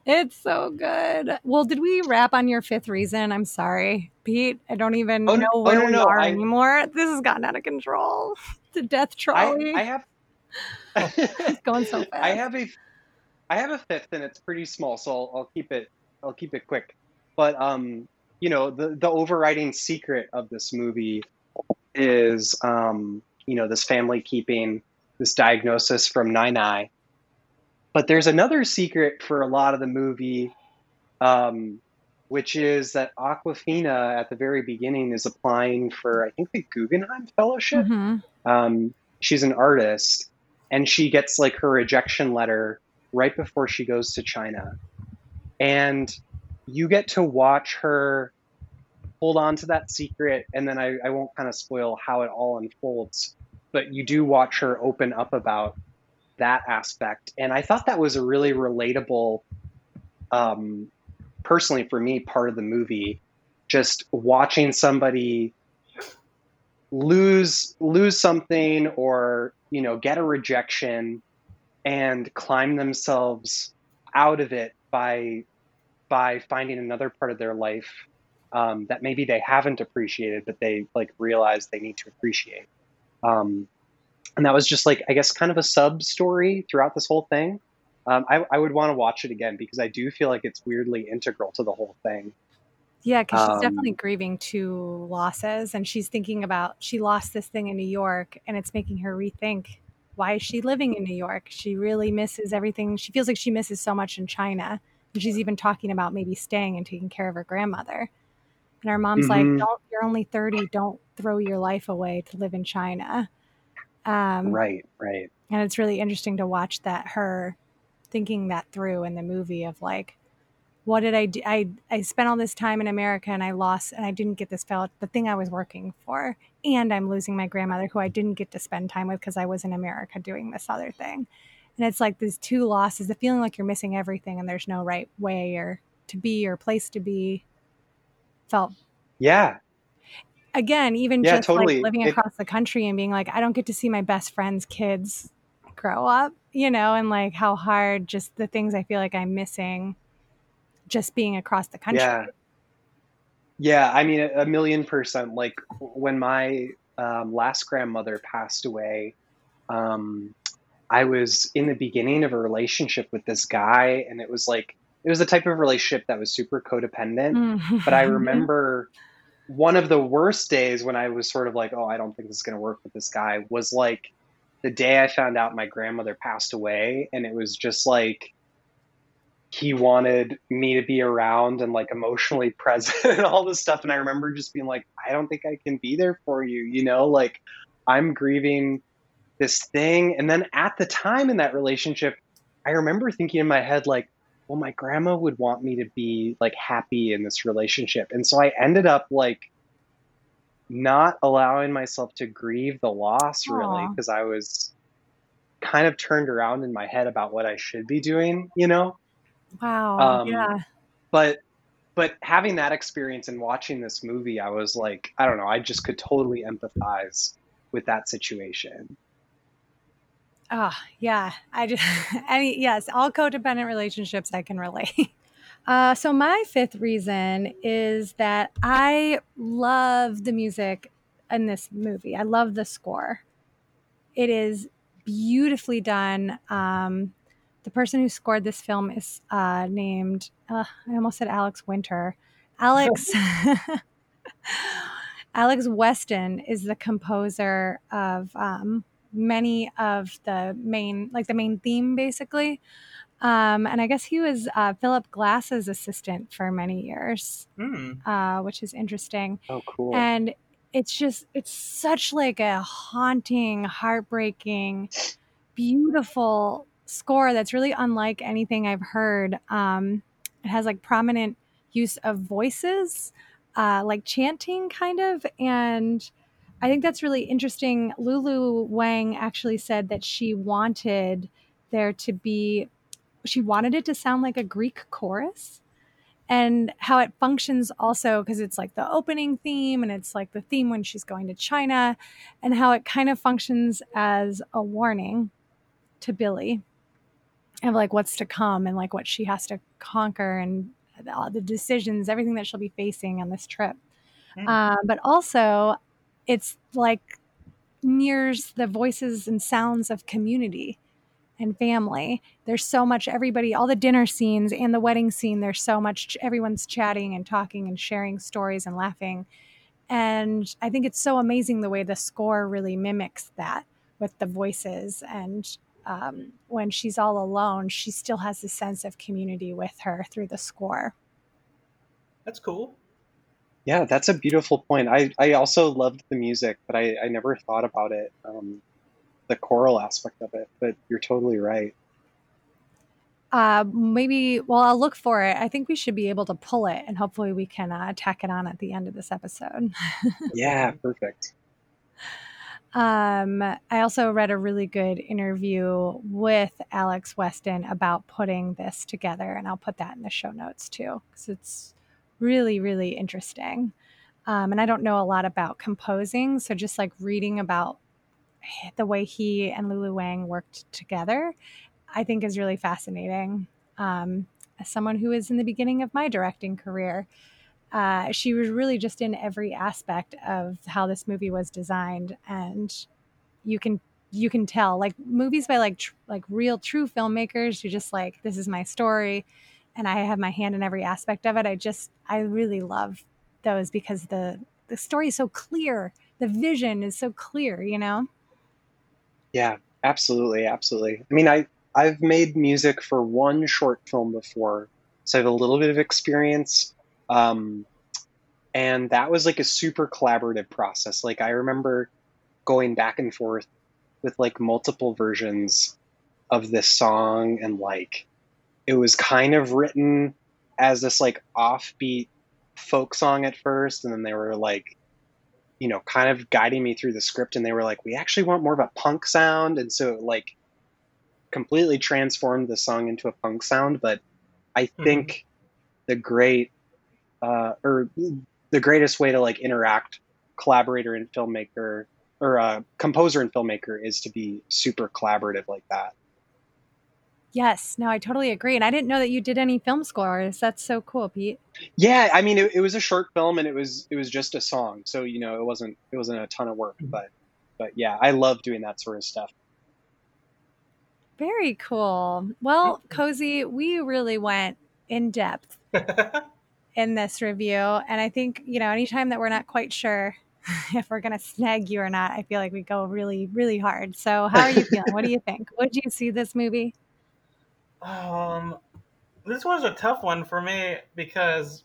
it's so good. Well, did we wrap on your fifth reason? I'm sorry, Pete. I don't even Oh, know no, oh, where no, we no. are I, anymore. This has gotten out of control. The death trolley I have, is going so fast. I have a, I have a fifth, and it's pretty small, so I'll, I'll keep it, I'll keep it quick. But um, you know, the the overriding secret of this movie is um, you know, this family keeping this diagnosis from Nai Nai. But there's another secret for a lot of the movie, um, which is that Awkwafina at the very beginning is applying for, I think, the Guggenheim Fellowship. hmm Um, she's an artist, and she gets like her rejection letter right before she goes to China. And you get to watch her hold on to that secret, and then I, I won't kind of spoil how it all unfolds, but you do watch her open up about that aspect. And I thought that was a really relatable, um, personally for me, part of the movie. Just watching somebody lose lose something or you know get a rejection and climb themselves out of it by by finding another part of their life um, that maybe they haven't appreciated but they like realize they need to appreciate um, and that was just like i guess kind of a sub story throughout this whole thing um, I, I would want to watch it again because i do feel like it's weirdly integral to the whole thing Yeah, because she's definitely um, grieving two losses, and she's thinking about she lost this thing in New York, and it's making her rethink why is she living in New York? She really misses everything. She feels like she misses so much in China, and she's even talking about maybe staying and taking care of her grandmother. And her mom's like, mhm, "Don't. You're only thirty. Don't throw your life away to live in China." Um, right right. and it's really interesting to watch that her thinking that through in the movie of like what did i do? I i spent all this time in america and i lost and i didn't get this felt the thing i was working for and i'm losing my grandmother who i didn't get to spend time with because i was in america doing this other thing. And it's like these two losses the feeling like you're missing everything and there's no right way or to be or place to be felt yeah again even yeah just like totally living it across the country and being like i don't get to see my best friend's kids grow up you know and like how hard just the things i feel like i'm missing just being across the country yeah Yeah, I mean, a, million percent. Like when my um, last grandmother passed away, um, I was in the beginning of a relationship with this guy, and it was like it was a type of relationship that was super codependent. But I remember one of the worst days when I was sort of like, oh, I don't think this is going to work with this guy was like the day I found out my grandmother passed away. And it was just like, he wanted me to be around and like emotionally present and all this stuff. And I remember just being like, I don't think I can be there for you. You know, like I'm grieving this thing. And then at the time in that relationship, I remember thinking in my head, like, well, my grandma would want me to be like happy in this relationship. And so I ended up like not allowing myself to grieve the loss really because I was kind of turned around in my head about what I should be doing, you know? Wow. Um, yeah. But but having that experience and watching this movie, I was like, I don't know, I just could totally empathize with that situation. Oh, yeah. I just, any, yes, all codependent relationships I can relate. Uh, so, my fifth reason is that I love the music in this movie. I love the score. It is beautifully done. Um, the person who scored this film is uh, named, uh, I almost said Alex Winter. Alex. Alex Weston is the composer of um, many of the main, like the main theme, basically. Um, and I guess he was uh, Philip Glass's assistant for many years, Hmm. uh, which is interesting. Oh, cool. And it's just, it's such like a haunting, heartbreaking, beautiful score that's really unlike anything I've heard. Um, it has like prominent use of voices, uh, like chanting kind of. And I think that's really interesting. Lulu Wang actually said that she wanted there to be, she wanted it to sound like a Greek chorus. And how it functions also, because it's like the opening theme and it's like the theme when she's going to China, and how it kind of functions as a warning to Billy of like what's to come and like what she has to conquer and all the decisions, everything that she'll be facing on this trip. Uh, but also, it's like mirrors the voices and sounds of community and family. There's so much, everybody, all the dinner scenes and the wedding scene, there's so much, everyone's chatting and talking and sharing stories and laughing. And I think it's so amazing the way the score really mimics that with the voices. And um, when she's all alone, she still has a sense of community with her through the score. That's cool. Yeah, that's a beautiful point. I, I also loved the music, but I, I never thought about it, um, the choral aspect of it. But you're totally right. Uh, maybe, well, I'll look for it. I think we should be able to pull it and hopefully we can uh, tack it on at the end of this episode. Yeah, perfect. Um, I also read a really good interview with Alex Weston about putting this together, and I'll put that in the show notes too, because it's really, really interesting. Um, and I don't know a lot about composing, so just like reading about the way he and Lulu Wang worked together, I think is really fascinating. Um, as someone who is in the beginning of my directing career, uh, she was really just in every aspect of how this movie was designed, and you can you can tell like movies by like tr- like real true filmmakers who just like this is my story, and I have my hand in every aspect of it. I just I really love those because the the story is so clear, the vision is so clear, you know. Yeah, absolutely, absolutely. I mean, I I've made music for one short film before, so I have a little bit of experience. Um, and that was like a super collaborative process. Like I remember going back and forth with like multiple versions of this song, and like it was kind of written as this like offbeat folk song at first, and then they were like you know, kind of guiding me through the script, and they were like, "We actually want more of a punk sound," and so like completely transformed the song into a punk sound. But I think the great uh, or the greatest way to like interact collaborator and filmmaker or uh, composer and filmmaker is to be super collaborative like that. Yes, no, I totally agree. And I didn't know that you did any film scores. That's so cool, Pete. Yeah, I mean, it, it was a short film and it was it was just a song, so you know, it wasn't it wasn't a ton of work, mm-hmm. but but yeah, I love doing that sort of stuff. Very cool. Well, Cozi, we really went in depth in this review. And I think, you know, anytime that we're not quite sure if we're going to snag you or not, I feel like we go really, really hard. So, how are you feeling? what do you think? Would you see this movie? Um, this was a tough one for me because,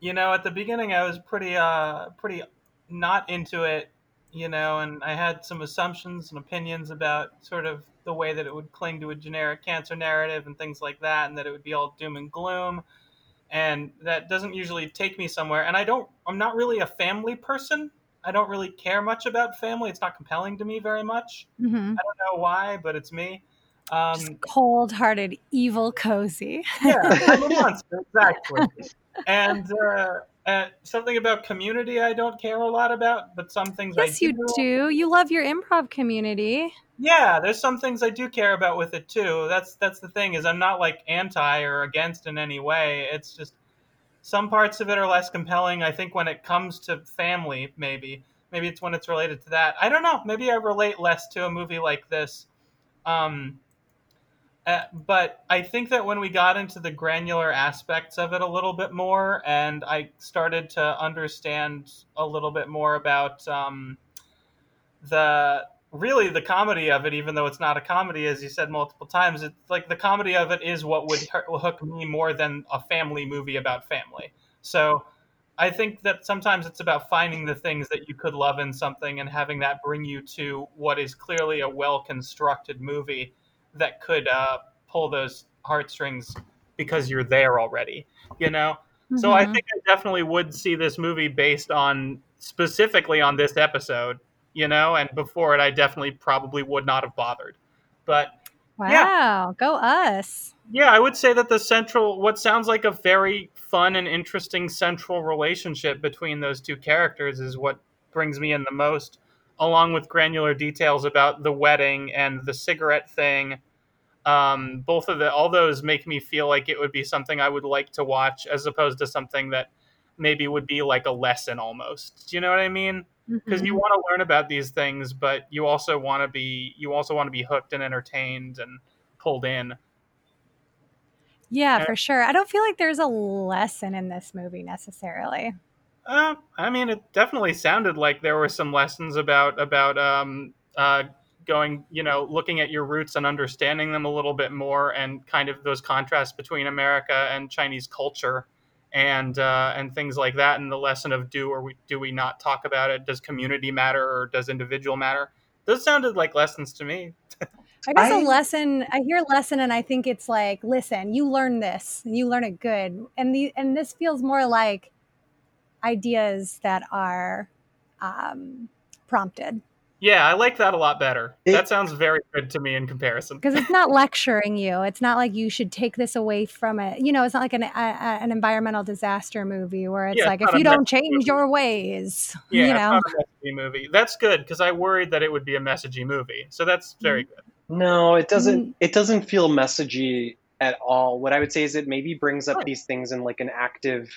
you know, at the beginning I was pretty, uh, pretty not into it, you know, and I had some assumptions and opinions about sort of the way that it would cling to a generic cancer narrative and things like that, and that it would be all doom and gloom. And that doesn't usually take me somewhere. And I don't, I'm not really a family person. I don't really care much about family. It's not compelling to me very much. Mm-hmm. I don't know why, but it's me. Um, cold-hearted, evil, Cozi. yeah, I'm a monster, exactly. And uh, uh, something about community I don't care a lot about, but some things yes, I do. you do. You love your improv community. Yeah, there's some things I do care about with it too. That's that's the thing is I'm not like anti or against in any way. It's just some parts of it are less compelling. I think when it comes to family, maybe maybe it's when it's related to that. I don't know. Maybe I relate less to a movie like this. Um, uh, but I think that when we got into the granular aspects of it a little bit more, and I started to understand a little bit more about um, the really the comedy of it, even though it's not a comedy, as you said multiple times, it's like the comedy of it is what would hook me more than a family movie about family. So I think that sometimes it's about finding the things that you could love in something and having that bring you to what is clearly a well constructed movie that could uh, pull those heartstrings because you're there already, you know? Mm-hmm. So I mm-hmm. think I definitely would see this movie based on specifically on this episode, you know, and before it, I definitely probably would not have bothered. But wow, yeah. go us. Yeah, I would say that the central, what sounds like a very fun and interesting central relationship between those two characters is what brings me in the most, along with granular details about the wedding and the cigarette thing um, both of the all those make me feel like it would be something I would like to watch as opposed to something that maybe would be like a lesson almost. Do you know what I mean? Because mm-hmm. you want to learn about these things, but you also want to be you also want to be hooked and entertained and pulled in. Yeah, and, for sure. I don't feel like there's a lesson in this movie necessarily. Uh, I mean, it definitely sounded like there were some lessons about about um, uh, going, you know, looking at your roots and understanding them a little bit more, and kind of those contrasts between America and Chinese culture, and uh, and things like that, and the lesson of do or we, do we not talk about it? Does community matter or does individual matter? Those sounded like lessons to me. I guess I, a lesson. I hear lesson, and I think it's like, listen, you learn this, and you learn it good, and the and this feels more like ideas that are um, prompted yeah, I like that a lot better. It, that sounds very good to me in comparison. Because it's not lecturing you. It's not like you should take this away from it. You know, it's not like an a, an environmental disaster movie where it's yeah, like it's if you don't change movie. your ways, yeah, you know. Not a messagey movie. That's good because I worried that it would be a messagey movie. So that's very mm-hmm. good. No, it doesn't. Mm-hmm. It doesn't feel messagey at all. What I would say is it maybe brings up these things in like an active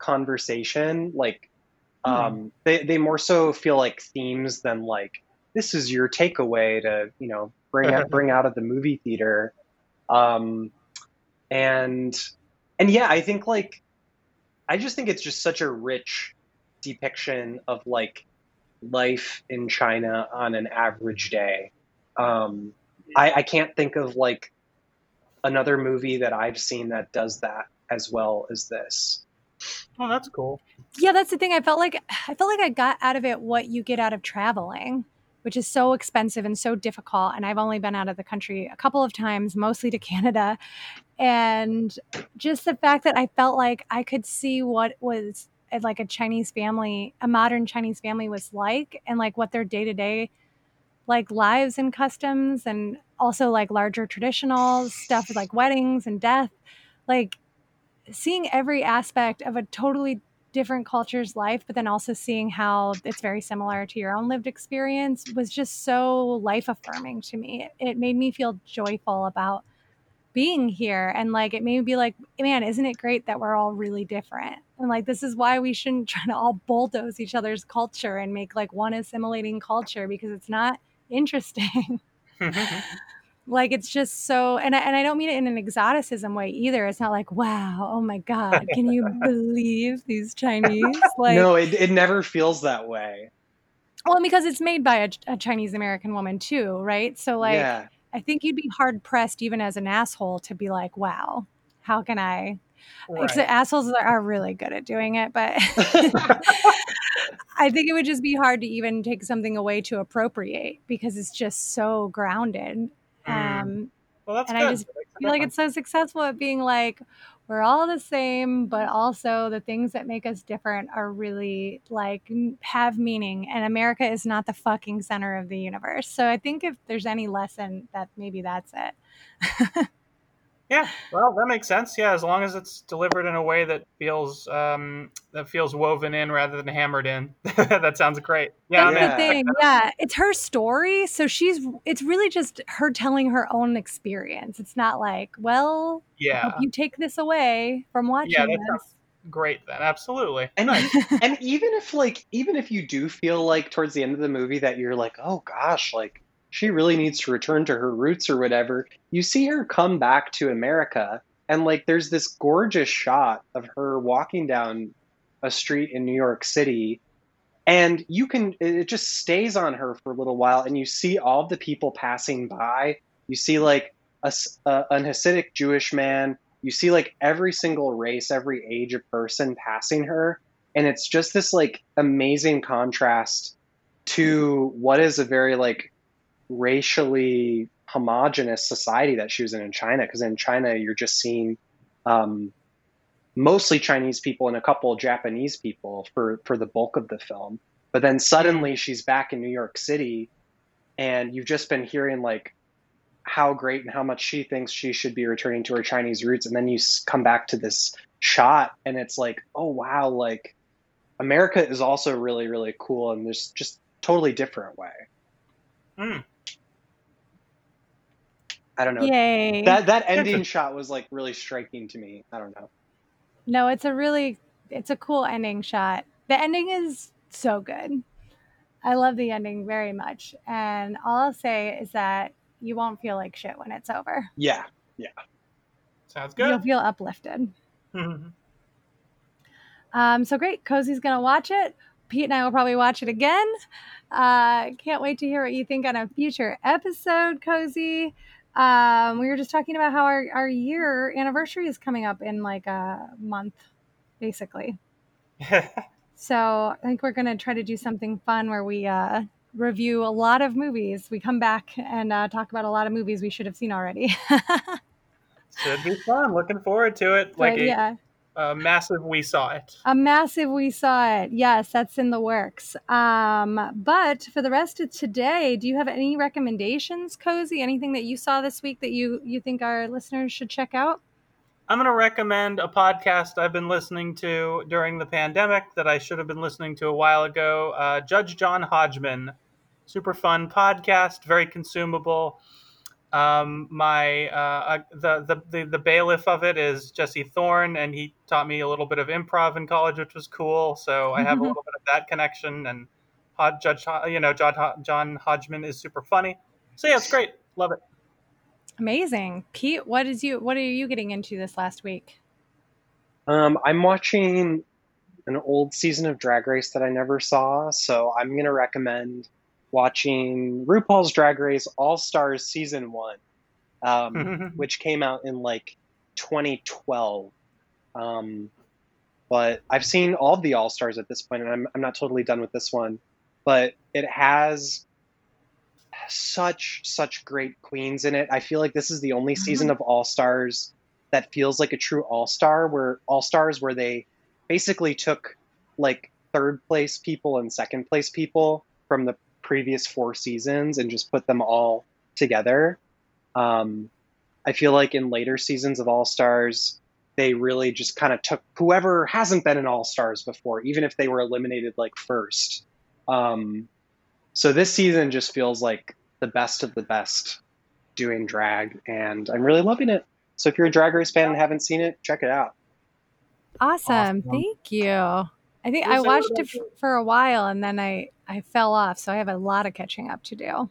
conversation, like Hmm. Um, they they more so feel like themes than like this is your takeaway to you know bring out, bring out of the movie theater. Um, and and yeah, I think like I just think it's just such a rich depiction of like life in China on an average day. Um, I, I can't think of like another movie that I've seen that does that as well as this. Oh, that's cool. Yeah, that's the thing. I felt like I felt like I got out of it what you get out of traveling, which is so expensive and so difficult. And I've only been out of the country a couple of times, mostly to Canada. And just the fact that I felt like I could see what was uh, like a Chinese family, a modern Chinese family was like, and like what their day to day like lives and customs, and also like larger traditional stuff like weddings and death. Like seeing every aspect of a totally different culture's life, but then also seeing how it's very similar to your own lived experience was just so life affirming to me. It, made me feel joyful about being here. And like, it made me be like, man, isn't it great that we're all really different? And like, this is why we shouldn't try to all bulldoze each other's culture and make like one assimilating culture because it's not interesting. Like it's just so, and I, and I don't mean it in an exoticism way either. It's not like, wow, oh my god, can you believe these Chinese? Like, no, it it never feels that way. well, because it's made by a, a Chinese American woman too, right? So like, yeah, I think you'd be hard pressed, even as an asshole, to be like, wow, how can I? Except assholes are really good at doing it, but I think it would just be hard to even take something away to appropriate because it's just so grounded. Mm. Um, well, that's and good. I just feel like it's so successful at being like we're all the same, but also the things that make us different are really like have meaning. And America is not the fucking center of the universe. So I think if there's any lesson, that maybe that's it. Yeah, well, that makes sense. Yeah, as long as it's delivered in a way that feels um, that feels woven in rather than hammered in, that sounds great. Yeah, I'm That's in. the thing. Yeah, it's her story, so she's. It's really just her telling her own experience. It's not like, well, yeah, hope you take this away from watching Yeah, that this. sounds great. Then absolutely. and Nice. and even if like even if you do feel like towards the end of the movie that you're like, oh gosh, like she really needs to return to her roots or whatever, you see her come back to America and like there's this gorgeous shot of her walking down a street in New York City and you can it just stays on her for a little while and you see all the people passing by. You see like a, a- an hasidic jewish man. You see like every single race every age of person passing her and it's just this like amazing contrast to what is a very like racially homogenous society that she was in in china because in china you're just seeing um, mostly Chinese people and a couple of Japanese people for for the bulk of the film. But then suddenly she's back in New York City, and you've just been hearing like how great and how much she thinks she should be returning to her Chinese roots, and then you come back to this shot, and it's like, oh wow, like America is also really really cool in this just totally different way. Mm. I don't know. Yay! That that ending shot was like really striking to me. I don't know. no, it's a really, it's a cool ending shot. The ending is so good. I love the ending very much, and all I'll say is that you won't feel like shit when it's over. Yeah. You'll Sounds good. You'll feel uplifted. Mhm. Um, so great. Cozi's going to watch it. Pete and I will probably watch it again. Uh, can't wait to hear what you think on a future episode, Cozy. Um, we were just talking about how our, our year anniversary is coming up in like a month, basically. So I think we're going to try to do something fun where we uh, review a lot of movies. We come back and uh, talk about a lot of movies we should have seen already. Should be fun. Looking forward to it. but Like a, yeah. A massive we saw it. A massive we saw it. Yes, that's in the works. Um, but for the rest of today, do you have any recommendations, Cozi? Anything that you saw this week that you you think our listeners should check out? I'm going to recommend a podcast I've been listening to during the pandemic that I should have been listening to a while ago. Uh, Judge John Hodgman, super fun podcast, very consumable. Um, my uh, uh, the, the the the bailiff of it is Jesse Thorn, and he taught me a little bit of improv in college, which was cool. So I have a little bit of that connection. And Hod, Judge, you know, John John Hodgman is super funny. So yeah, it's great. Love it. Amazing, Pete. What is you? What are you getting into this last week? Um, I'm watching an old season of Drag Race that I never saw, so I'm gonna recommend watching RuPaul's Drag Race All Stars season one, um, which came out in like 2012. Um, but I've seen all of the All Stars at this point, and I'm I'm not totally done with this one, but it has such such great queens in it. I feel like this is the only season of All Stars that feels like a true All Star, where All Stars where they basically took like third place people and second place people from the previous four seasons and just put them all together. Um, I feel like in later seasons of All Stars, they really just kind of took whoever hasn't been in All Stars before, even if they were eliminated like first. Um, so this season just feels like the best of the best doing drag, and I'm really loving it. So if you're a Drag Race fan and haven't seen it, check it out. Awesome. Awesome. Thank you. I think Yes, I I watched it for a while and then I I fell off, so I have a lot of catching up to do.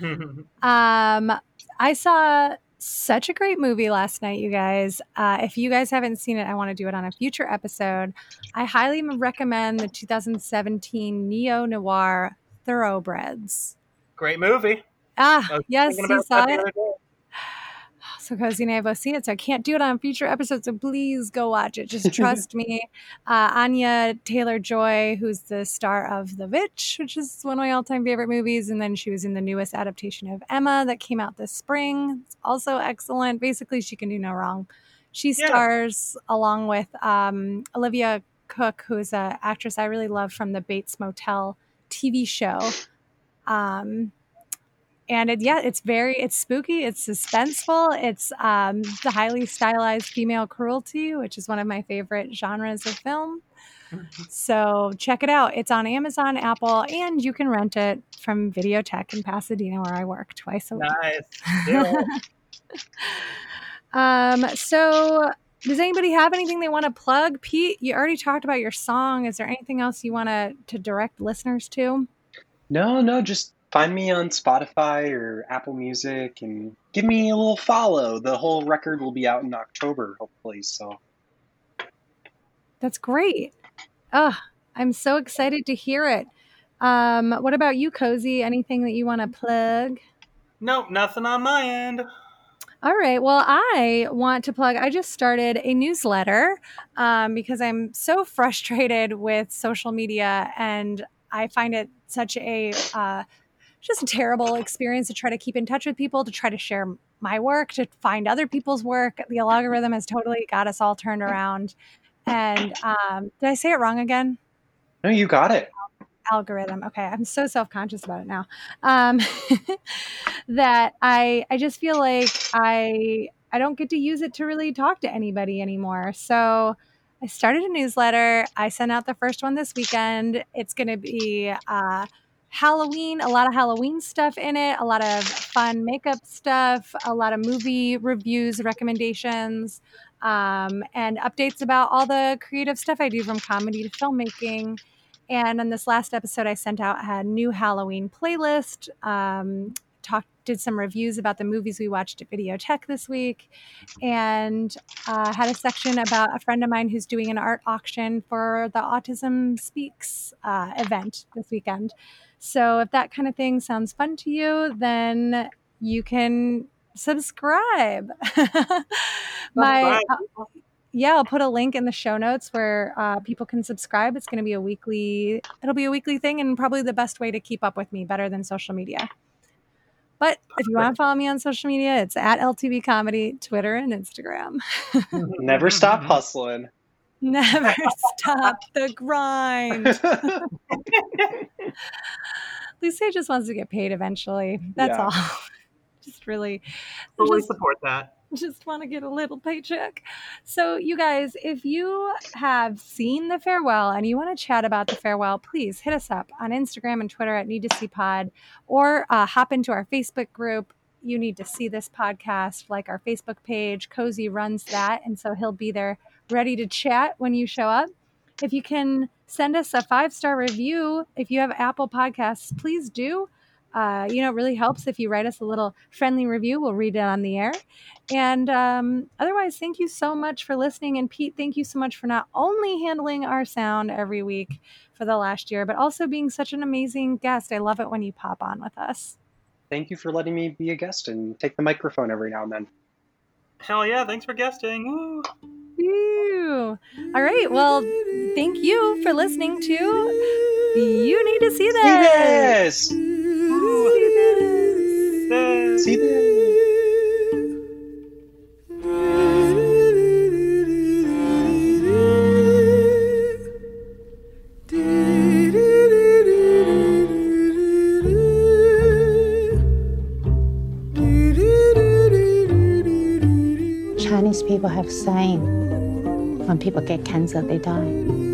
Um, I saw such a great movie last night, you guys. Uh, if you guys haven't seen it, I want to do it on a future episode. I highly recommend the 2017 neo noir Thoroughbreds. Great movie. Ah, yes, you saw it. So Cozi and I both see it, so I can't do it on future episodes. So please go watch it. Just trust me. Uh, Anya Taylor Joy, who's the star of The Witch, which is one of my all-time favorite movies, and then she was in the newest adaptation of Emma that came out this spring. It's also excellent. Basically, she can do no wrong. She stars yeah. along with um, Olivia Cooke, who's an actress I really love from the Bates Motel TV show. Um, and it, yeah, it's very it's spooky, it's suspenseful, it's um, the highly stylized female cruelty, which is one of my favorite genres of film. Mm-hmm. So check it out. It's on Amazon, Apple, and you can rent it from Videotheque in Pasadena, where I work twice a week. Nice. um. So, does anybody have anything they want to plug? Pete, you already talked about your song. Is there anything else you want to to direct listeners to? No, no, just find me on Spotify or Apple Music and give me a little follow. The whole record will be out in October, hopefully. So that's great. Oh, I'm so excited to hear it. Um, what about you, Cozi? Anything that you want to plug? Nope, nothing on my end. All right. Well, I want to plug. I just started a newsletter um, because I'm so frustrated with social media and I find it such a uh, just a terrible experience to try to keep in touch with people, to try to share my work, to find other people's work. The algorithm has totally got us all turned around. And um, did I say it wrong again? No, you got it. Algorithm. Okay, I'm so self conscious about it now. Um, that I I just feel like I I don't get to use it to really talk to anybody anymore. So I started a newsletter. I sent out the first one this weekend. It's going to be uh, Halloween, a lot of Halloween stuff in it, a lot of fun makeup stuff, a lot of movie reviews, recommendations, um, and updates about all the creative stuff I do from comedy to filmmaking. And on this last episode, I sent out a new Halloween playlist. Um, talked, did some reviews about the movies we watched at Videotheque this week, and uh, had a section about a friend of mine who's doing an art auction for the Autism Speaks uh, event this weekend. So if that kind of thing sounds fun to you, then you can subscribe. My uh, yeah, I'll put a link in the show notes where uh, people can subscribe. It's going to be a weekly. It'll be a weekly thing, and probably the best way to keep up with me, better than social media. But if you want to follow me on social media, it's at LTV Comedy, Twitter and Instagram. Never stop hustling. Never stop the grind. Lucé just wants to get paid eventually. That's yeah. all. just really fully support that. Just want to get a little paycheck. So, you guys, if you have seen the farewell and you want to chat about the farewell, please hit us up on Instagram and Twitter at Need to See Pod, or uh, hop into our Facebook group. You need to see this podcast, like our Facebook page. Cozi runs that, and so he'll be there ready to chat when you show up. If you can send us a five star review, if you have Apple Podcasts, please do. Uh, you know, it really helps if you write us a little friendly review. We'll read it on the air. And um, otherwise, thank you so much for listening. And Pete, thank you so much for not only handling our sound every week for the last year, but also being such an amazing guest. I love it when you pop on with us. Thank you for letting me be a guest and take the microphone every now and then. Hell yeah, thanks for guesting. All right. Well, thank you for listening to You Need to See This. See this. See this. Chinese people have saying when people get cancer, they die.